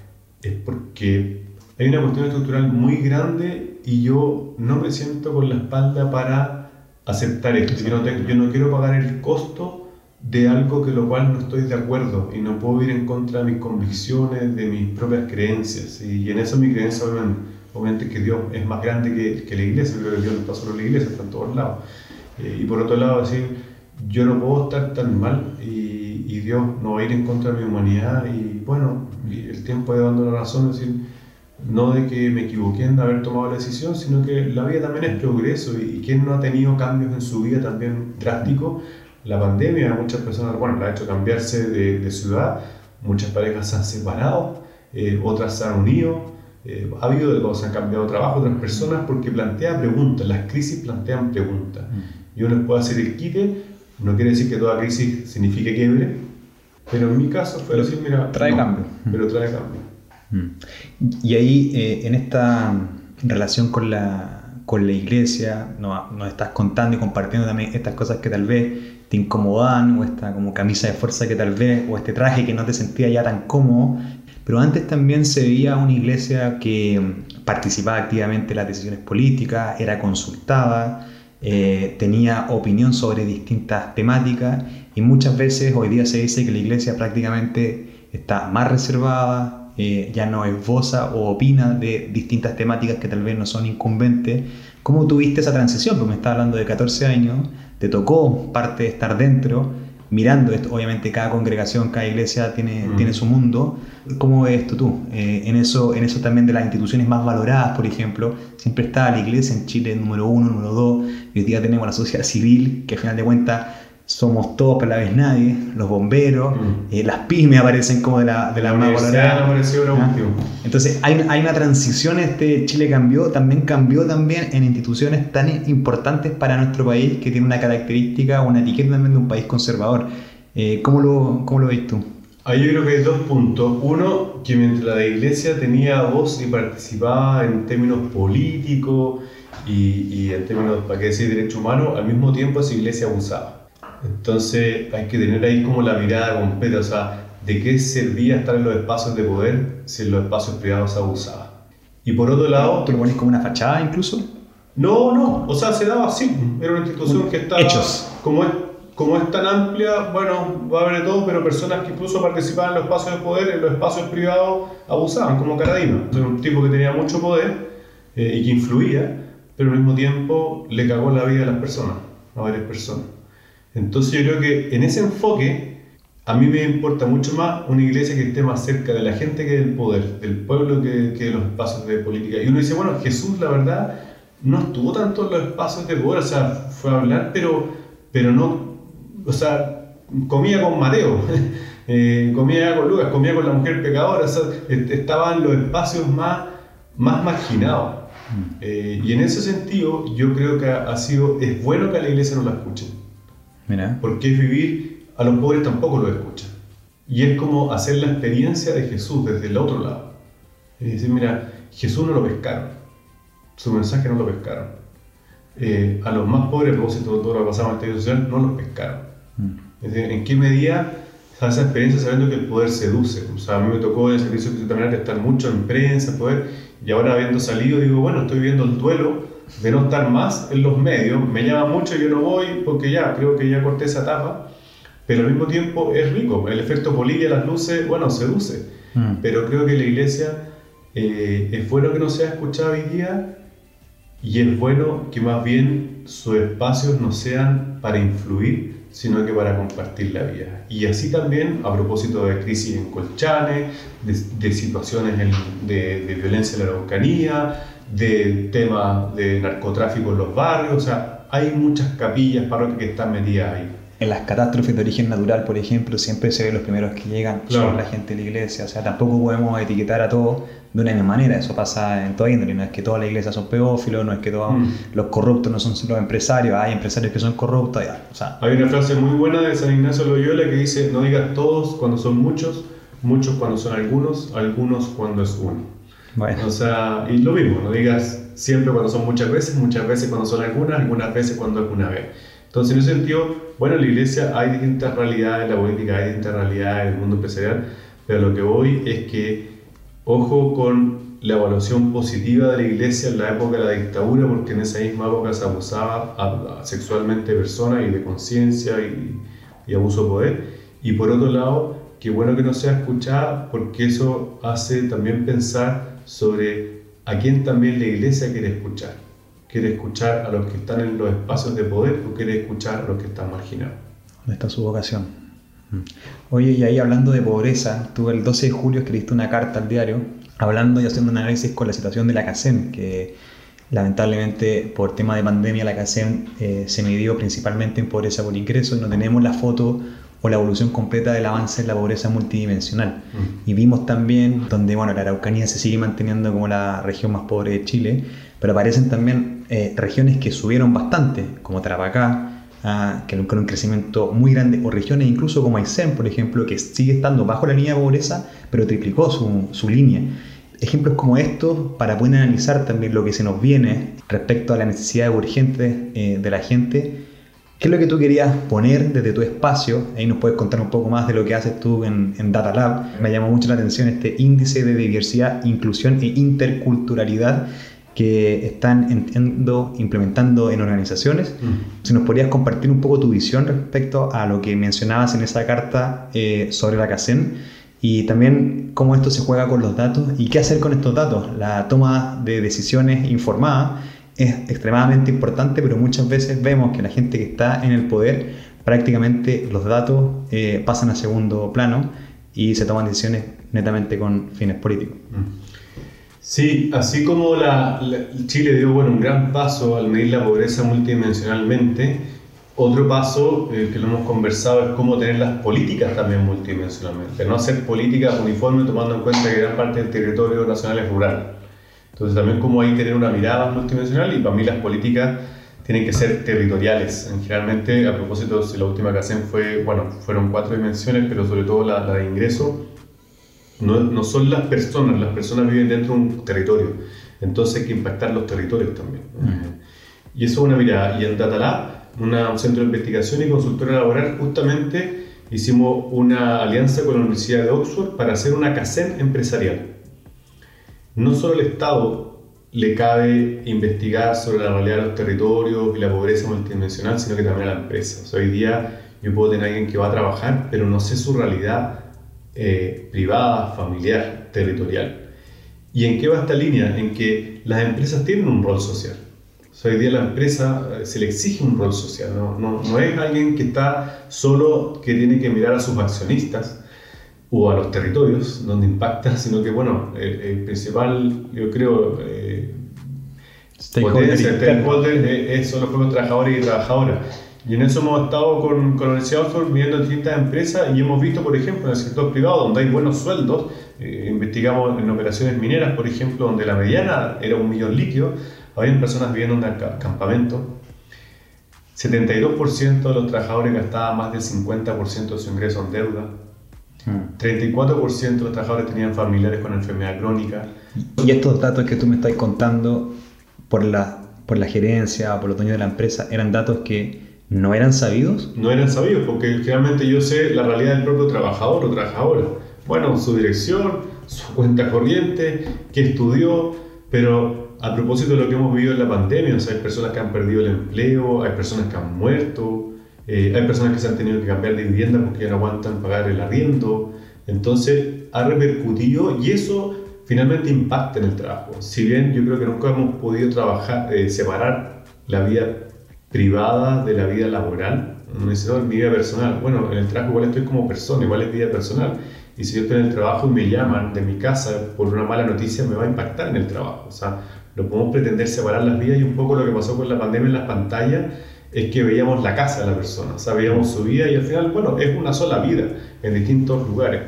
es porque hay una cuestión estructural muy grande y yo no me siento con la espalda para aceptar esto. Yo no, tengo, yo no quiero pagar el costo de algo que lo cual no estoy de acuerdo y no puedo ir en contra de mis convicciones, de mis propias creencias. Y, en eso mi creencia, obviamente, obviamente, que Dios es más grande que, que la iglesia, creo que Dios no está solo en la iglesia, está en todos lados. Eh, y por otro lado, decir, yo no puedo estar tan mal y, y, Dios no va a ir en contra de mi humanidad y bueno, el tiempo ha dando la razón, es decir, no de que me equivoqué en haber tomado la decisión, sino que la vida también es progreso y, y quien no ha tenido cambios en su vida también drásticos, la pandemia a muchas personas, bueno, la ha hecho cambiarse de, de ciudad, muchas parejas se han separado, eh, otras se han unido, eh, ha habido de se han cambiado de trabajo otras personas porque plantea preguntas, las crisis plantean preguntas. Mm y uno puede hacer el quite, no quiere decir que toda crisis signifique quiebre, pero en mi caso fue decir, mira, trae no, cambio. Pero trae cambio. Mm. Y ahí, eh, en esta relación con la, con la iglesia, nos, nos, estás contando y compartiendo también estas cosas que tal vez te incomodan, o esta como camisa de fuerza que tal vez, o este traje que no te sentía ya tan cómodo, pero antes también se veía una iglesia que participaba activamente en las decisiones políticas, era consultada, eh, tenía opinión sobre distintas temáticas y muchas veces hoy día se dice que la iglesia prácticamente está más reservada, eh, ya no esboza o opina de distintas temáticas que tal vez no son incumbentes. ¿Cómo tuviste esa transición? Porque me estás hablando de 14 años, te tocó parte de estar dentro, mirando esto, obviamente cada congregación, cada iglesia tiene, mm. tiene su mundo. ¿Cómo ves esto tú? Eh, en, eso, en eso también de las instituciones más valoradas, por ejemplo, siempre está la iglesia en Chile número uno, número dos, y hoy día tenemos la sociedad civil, que al final de cuentas somos todos, pero a la vez nadie, los bomberos, mm. eh, las pymes aparecen como de la, de la, la más valorada. ¿Ah? Entonces hay, hay, una transición, este Chile cambió, también cambió también en instituciones tan importantes para nuestro país que tiene una característica, una etiqueta también de un país conservador. Eh, ¿cómo, lo, ¿Cómo lo ves tú? Ahí yo creo que hay dos puntos. Uno, que mientras la iglesia tenía voz y participaba en términos políticos y, y en términos, para qué decir, derechos humanos, al mismo tiempo esa iglesia abusaba. Entonces hay que tener ahí como la mirada completa, o sea, de qué servía estar en los espacios de poder si en los espacios privados se abusaba. Y por otro lado... ¿Tú lo pones como una fachada incluso? No, no, o sea, se daba así. Era una institución que estaba... Hechos. Como es, como es tan amplia, bueno, va a haber de todo, pero personas que incluso participaban en los espacios de poder, en los espacios privados, abusaban, como Caradima. Era un tipo que tenía mucho poder eh, y que influía, pero al mismo tiempo le cagó la vida a las personas, a varias personas. Entonces yo creo que en ese enfoque a mí me importa mucho más una iglesia que esté más cerca de la gente que del poder, del pueblo que, que de los espacios de política. Y uno dice, bueno, Jesús la verdad no estuvo tanto en los espacios de poder, o sea, fue a hablar, pero, pero no, o sea, comía con Mateo, eh, comía con Lucas, comía con la mujer pecadora, o sea, estaba en los espacios más, más marginados. Mm. Eh, y en ese sentido, yo creo que ha sido, es bueno que a la iglesia no la escuchen. Mira. Porque es vivir, a los pobres tampoco lo escuchan. Y es como hacer la experiencia de Jesús desde el otro lado. Y decir, mira, Jesús no lo pescaron. Su mensaje no lo pescaron. Eh, a los más pobres, propósito todo lo que pasaba en el social, no los pescaron. Mm. Es decir, ¿en qué medida esa experiencia sabiendo que el poder seduce? O sea, a mí me tocó en el servicio de estar mucho en prensa, poder, y ahora habiendo salido, digo, bueno, estoy viendo el duelo de no estar más en los medios, me llama mucho, yo no voy porque ya, creo que ya corté esa etapa, pero al mismo tiempo es rico, el efecto polilla, las luces, bueno, seduce, mm. pero creo que la iglesia eh, es bueno que no sea escuchada hoy día y es bueno que más bien sus espacios no sean para influir, sino que para compartir la vida. Y así también, a propósito de crisis en Colchane, de, situaciones de, de, violencia en la Araucanía, de temas de narcotráfico en los barrios, o sea, hay muchas capillas, parroquias que están metidas ahí. En las catástrofes de origen natural, por ejemplo, siempre se ven los primeros que llegan son la gente de la iglesia, o sea, tampoco podemos etiquetar a todos de una misma manera, eso pasa en toda índole, no es que todas las iglesias son pedófilos, no es que todos mm. los corruptos no son los empresarios, hay empresarios que son corruptos, ya, o sea. Hay una frase muy buena de San Ignacio Loyola que dice, no digas todos cuando son muchos, muchos cuando son algunos, algunos cuando es uno. Bueno. O sea, y lo mismo, no digas siempre cuando son muchas veces, muchas veces cuando son algunas, algunas veces cuando alguna vez. Entonces, en ese sentido, bueno, en la iglesia hay distintas realidades, en la política hay distintas realidades, en el mundo empresarial, pero lo que voy es que, ojo con la evaluación positiva de la iglesia en la época de la dictadura, porque en esa misma época se abusaba sexualmente de personas y de conciencia y, y abuso de poder. Y por otro lado, qué bueno que no sea escuchada, porque eso hace también pensar sobre a quién también la iglesia quiere escuchar. ¿Quiere escuchar a los que están en los espacios de poder o quiere escuchar a los que están marginados? ¿Dónde está su vocación? Mm. Oye, y ahí hablando de pobreza, tú el 12 de julio escribiste una carta al diario hablando y haciendo un análisis con la situación de la CACEM, que lamentablemente por tema de pandemia la CACEM eh, se midió principalmente en pobreza por ingreso y no tenemos la foto o la evolución completa del avance en la pobreza multidimensional. Mm. Y vimos también donde bueno, la Araucanía se sigue manteniendo como la región más pobre de Chile, pero aparecen también eh, regiones que subieron bastante, como Tarapacá, ah, que con un crecimiento muy grande, o regiones incluso como Aysén, por ejemplo, que sigue estando bajo la línea de pobreza, pero triplicó su, su línea. Ejemplos como estos para poder analizar también lo que se nos viene respecto a las necesidades urgentes eh, de la gente ¿Qué es lo que tú querías poner desde tu espacio? Ahí nos puedes contar un poco más de lo que haces tú en, Data Lab. Me llamó mucho la atención este índice de diversidad, inclusión e interculturalidad que están entiendo, implementando en organizaciones. Mm. Si nos podrías compartir un poco tu visión respecto a lo que mencionabas en esa carta eh, sobre la CACEN y también cómo esto se juega con los datos y qué hacer con estos datos, la toma de decisiones informada es extremadamente importante, pero muchas veces vemos que la gente que está en el poder, prácticamente los datos eh, pasan a segundo plano y se toman decisiones netamente con fines políticos. Mm. Sí, así como la, Chile dio bueno, un gran paso al medir la pobreza multidimensionalmente, otro paso eh, que lo hemos conversado es cómo tener las políticas también multidimensionalmente, no hacer políticas uniformes tomando en cuenta que gran parte del territorio nacional es rural. Entonces también como hay tener una mirada multidimensional y para mí las políticas tienen que ser territoriales. Generalmente, a propósito, si la última que hacen fue, bueno, fueron cuatro dimensiones, pero sobre todo la, de ingreso, no, no, son las personas, las personas viven dentro de un territorio. Entonces hay que impactar los territorios también. Y eso es una mirada. Y en DataLab, una, un centro de investigación y consultora laboral, justamente hicimos una alianza con la Universidad de Oxford para hacer una CACEN empresarial. No solo el Estado le cabe investigar sobre la realidad de los territorios y la pobreza multidimensional, sino que también a la empresa. hoy día yo puedo tener a alguien que va a trabajar, pero no sé su realidad eh, privada, familiar, territorial. ¿Y en qué va esta línea? En que las empresas tienen un rol social. hoy día la empresa eh, se le exige un rol social, no es alguien que está solo, que tiene que mirar a sus accionistas, o a los territorios donde impacta, sino que, bueno, el, principal, yo creo, eh, stakeholder son los propios trabajadores y trabajadoras. Y en eso hemos estado con, con la Universidad de Oxford viendo distintas empresas y hemos visto, por ejemplo, en el sector privado, donde hay buenos sueldos, eh, investigamos en operaciones mineras, por ejemplo, donde la mediana era un millón líquido, había personas viviendo en un campamento. 72% de los trabajadores gastaban más del 50% de su ingreso en deuda. 34% de los trabajadores tenían familiares con enfermedad crónica. Y estos datos que tú me estás contando por la, por la gerencia, por los dueños de la empresa, ¿eran datos que no eran sabidos? No eran sabidos, porque generalmente yo sé la realidad del propio trabajador o trabajadora. Bueno, su dirección, su cuenta corriente, qué estudió, pero a propósito de lo que hemos vivido en la pandemia, o sea, hay personas que han perdido el empleo, hay personas que han muerto, eh, hay personas que se han tenido que cambiar de vivienda porque ya no aguantan pagar el arriendo. Entonces ha repercutido y eso finalmente impacta en el trabajo. Si bien yo creo que nunca hemos podido trabajar, eh, separar la vida privada de la vida laboral, no dice, no, mi vida personal. Bueno, en el trabajo igual estoy como persona, igual es vida personal. Y si yo estoy en el trabajo y me llaman de mi casa por una mala noticia, me va a impactar en el trabajo. O sea, no podemos pretender separar las vidas y un poco lo que pasó con la pandemia en las pantallas es que veíamos la casa de la persona, o veíamos su vida y al final, bueno, es una sola vida en distintos lugares.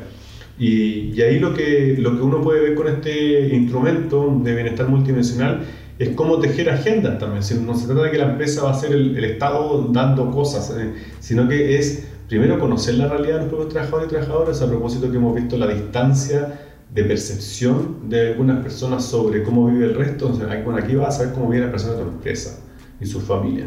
Y, y, ahí lo que, lo que uno puede ver con este instrumento de bienestar multidimensional es cómo tejer agendas también. No se trata de que la empresa va a ser el, el Estado dando cosas, eh, sino que es primero conocer la realidad de los trabajadores y trabajadoras, a propósito que hemos visto la distancia de percepción de algunas personas sobre cómo vive el resto. Bueno, aquí vas a saber cómo vive la persona de tu empresa y su familia.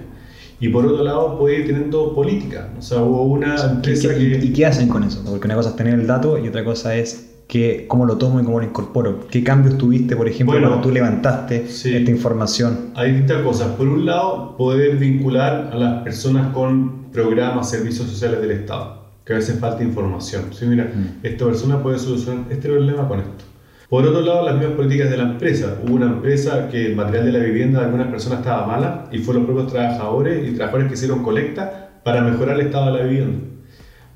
Y por otro lado, puede ir teniendo política. O sea, hubo una empresa ¿Y, que... ¿Y qué hacen con eso? Porque una cosa es tener el dato y otra cosa es que, cómo lo tomo y cómo lo incorporo. ¿Qué cambios tuviste, por ejemplo, cuando tú levantaste esta información? Hay distintas cosas. Por un lado, poder vincular a las personas con programas, servicios sociales del Estado, que a veces falta información. Sí, mira, mm. esta persona puede solucionar este problema con esto. Por otro lado, las mismas políticas de la empresa. Hubo una empresa que el material de la vivienda de algunas personas estaba mala y fueron los propios trabajadores y trabajadores que hicieron colecta para mejorar el estado de la vivienda.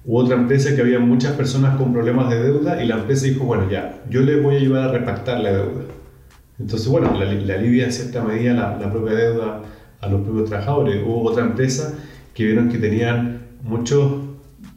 Hubo otra empresa que había muchas personas con problemas de deuda y la empresa dijo, bueno, ya, yo les voy a ayudar a repactar la deuda. Entonces, bueno, la, alivia en cierta medida la, la propia deuda a los propios trabajadores. Hubo otra empresa que vieron que tenían muchos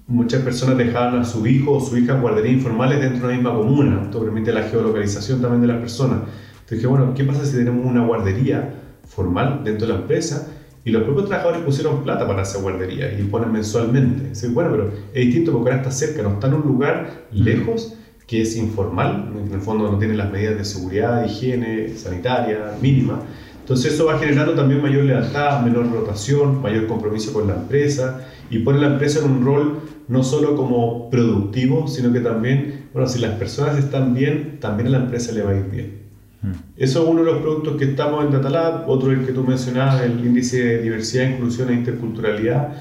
muchas personas dejaban a su hijo o su hija en guarderías informales dentro de una misma comuna. Esto permite la geolocalización también de las personas. Entonces dije, bueno, ¿qué pasa si tenemos una guardería formal dentro de la empresa y los propios trabajadores pusieron plata para esa guardería y ponen mensualmente? Dice, bueno, pero es distinto porque ahora está cerca, no está en un lugar lejos que es informal, en el fondo no tiene las medidas de seguridad, de higiene, sanitaria, mínima. Entonces eso va generando también mayor lealtad, menor rotación, mayor compromiso con la empresa y pone la empresa en un rol no solo como productivo, sino que también, bueno, si las personas están bien, también a la empresa le va a ir bien. Mm. Eso es uno de los productos que estamos en DataLab, otro el que tú mencionabas, el índice de diversidad, inclusión e interculturalidad,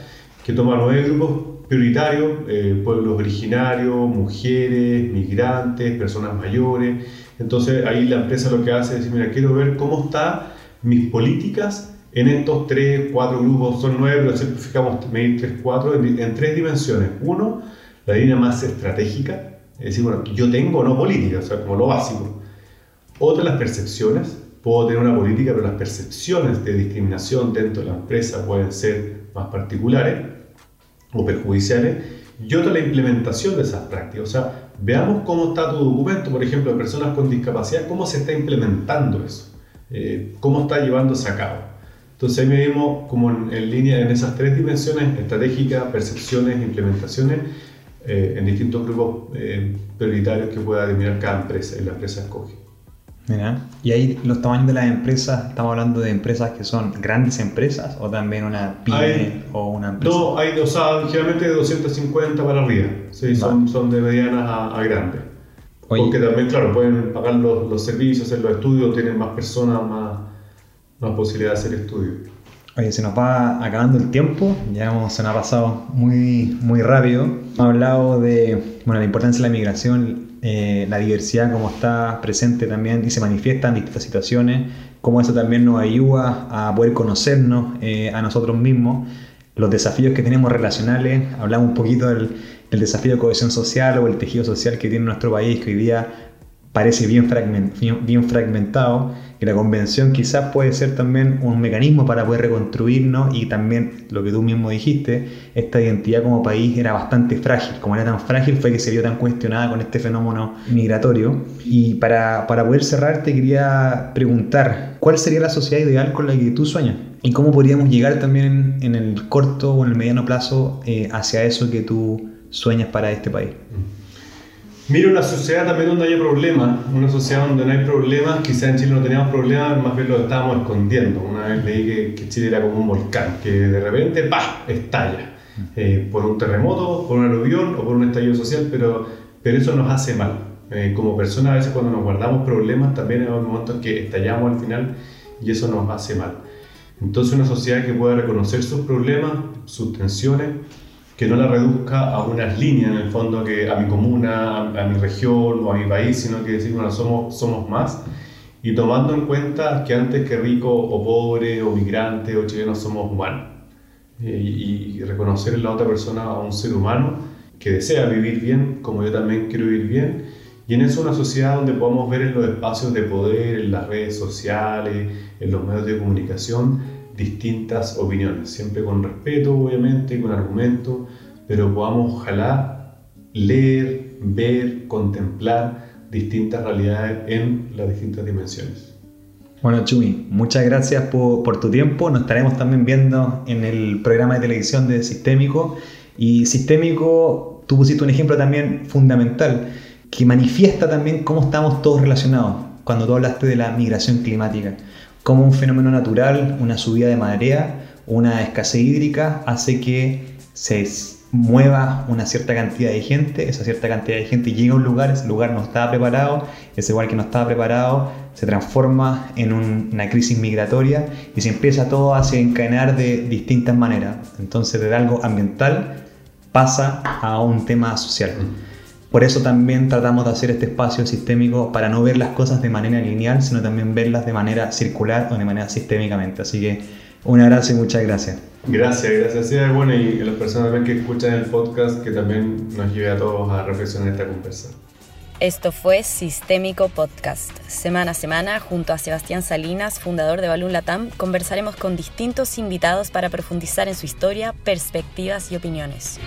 que toma nueve grupos prioritarios, eh, pueblos originarios, mujeres, migrantes, personas mayores. Entonces ahí la empresa lo que hace es decir, mira, quiero ver cómo están mis políticas en estos tres, cuatro grupos, son nueve, pero simplificamos medir tres, cuatro, en, tres dimensiones. Uno, la línea más estratégica, es decir, bueno, yo tengo no política, o sea, como lo básico. Otra, las percepciones. Puedo tener una política, pero las percepciones de discriminación dentro de la empresa pueden ser más particulares o perjudiciales. Y otra, la implementación de esas prácticas. O sea, veamos cómo está tu documento, por ejemplo, de personas con discapacidad, cómo se está implementando eso, eh, cómo está llevándose a cabo. Entonces ahí medimos como en, línea en esas tres dimensiones, estratégica, percepciones, implementaciones, eh, en distintos grupos eh, prioritarios que pueda determinar cada empresa y la empresa escoge. Mira, y ahí los tamaños de las empresas, estamos hablando de empresas que son grandes empresas o también una pyme Hay- o una empresa. No, hay, o sea, generalmente de 250 para arriba. Sí, son, son de medianas a, a grandes. Oye. Porque también, claro, pueden pagar los, los servicios, hacer los estudios, tienen más personas, más, más posibilidad de hacer estudios. Oye, se nos va acabando el tiempo, ya hemos- se nos ha pasado muy, muy rápido. Hablado de bueno, la importancia de la migración, eh, la diversidad como está presente también y se manifiesta en distintas situaciones, cómo eso también nos ayuda a poder conocernos eh, a nosotros mismos, los desafíos que tenemos relacionales, hablamos un poquito del, del desafío de cohesión social o el tejido social que tiene nuestro país, que hoy día parece bien, fragmen- bien- fragmentado y la convención quizás puede ser también un mecanismo para poder reconstruirnos y también lo que tú mismo dijiste, esta identidad como país era bastante frágil, como era tan frágil fue que se vio tan cuestionada con este fenómeno migratorio y para, para poder cerrar te quería preguntar, ¿cuál sería la sociedad ideal con la que tú sueñas? ¿Y cómo podríamos llegar también en el corto o en el mediano plazo eh, hacia eso que tú sueñas para este país? Mira, una sociedad también donde haya problemas, una sociedad donde no hay problemas, quizás en Chile no teníamos problemas, más bien los estábamos escondiendo. Una vez leí que, que Chile era como un volcán, que de repente, ¡pah!, estalla. Eh, por un terremoto, por un aluvión o por un estallido social, pero, pero eso nos hace mal. Eh, como personas, a veces cuando nos guardamos problemas, también hay momentos que estallamos al final y eso nos hace mal. Entonces, una sociedad que pueda reconocer sus problemas, sus tensiones, que no la reduzca a unas líneas en el fondo, que a mi comuna, a, mi región o a mi país, sino que decir, bueno, somos, somos más. Y tomando en cuenta que antes que rico o pobre o migrante o chileno somos humanos. Y, y reconocer en la otra persona a un ser humano que desea vivir bien, como yo también quiero vivir bien. Y en eso una sociedad donde podamos ver en los espacios de poder, en las redes sociales, en los medios de comunicación, distintas opiniones, siempre con respeto, obviamente, con argumentos, pero podamos ojalá leer, ver, contemplar distintas realidades en las distintas dimensiones. Bueno, Chumi, muchas gracias por, por tu tiempo. Nos estaremos también viendo en el programa de televisión de Sistémico. Y Sistémico, tú pusiste un ejemplo también fundamental que manifiesta también cómo estamos todos relacionados. Cuando tú hablaste de la migración climática, cómo un fenómeno natural, una subida de marea, una escasez hídrica, hace que se mueva una cierta cantidad de gente, esa cierta cantidad de gente llega a un lugar, ese lugar no estaba preparado, ese lugar que no estaba preparado se transforma en un- una crisis migratoria y se empieza todo a desencadenar de distintas maneras. Entonces, de algo ambiental pasa a un tema social. Por eso también tratamos de hacer este espacio sistémico para no ver las cosas de manera lineal, sino también verlas de manera circular o de manera sistémicamente. Así que un abrazo y muchas gracias. Gracias, gracias. Sí, bueno, y a las personas también que escuchan el podcast, que también nos lleve a todos a reflexionar esta conversa. Esto fue Sistémico Podcast. Semana a semana, junto a Sebastián Salinas, fundador de Balloon Latam, conversaremos con distintos invitados para profundizar en su historia, perspectivas y opiniones.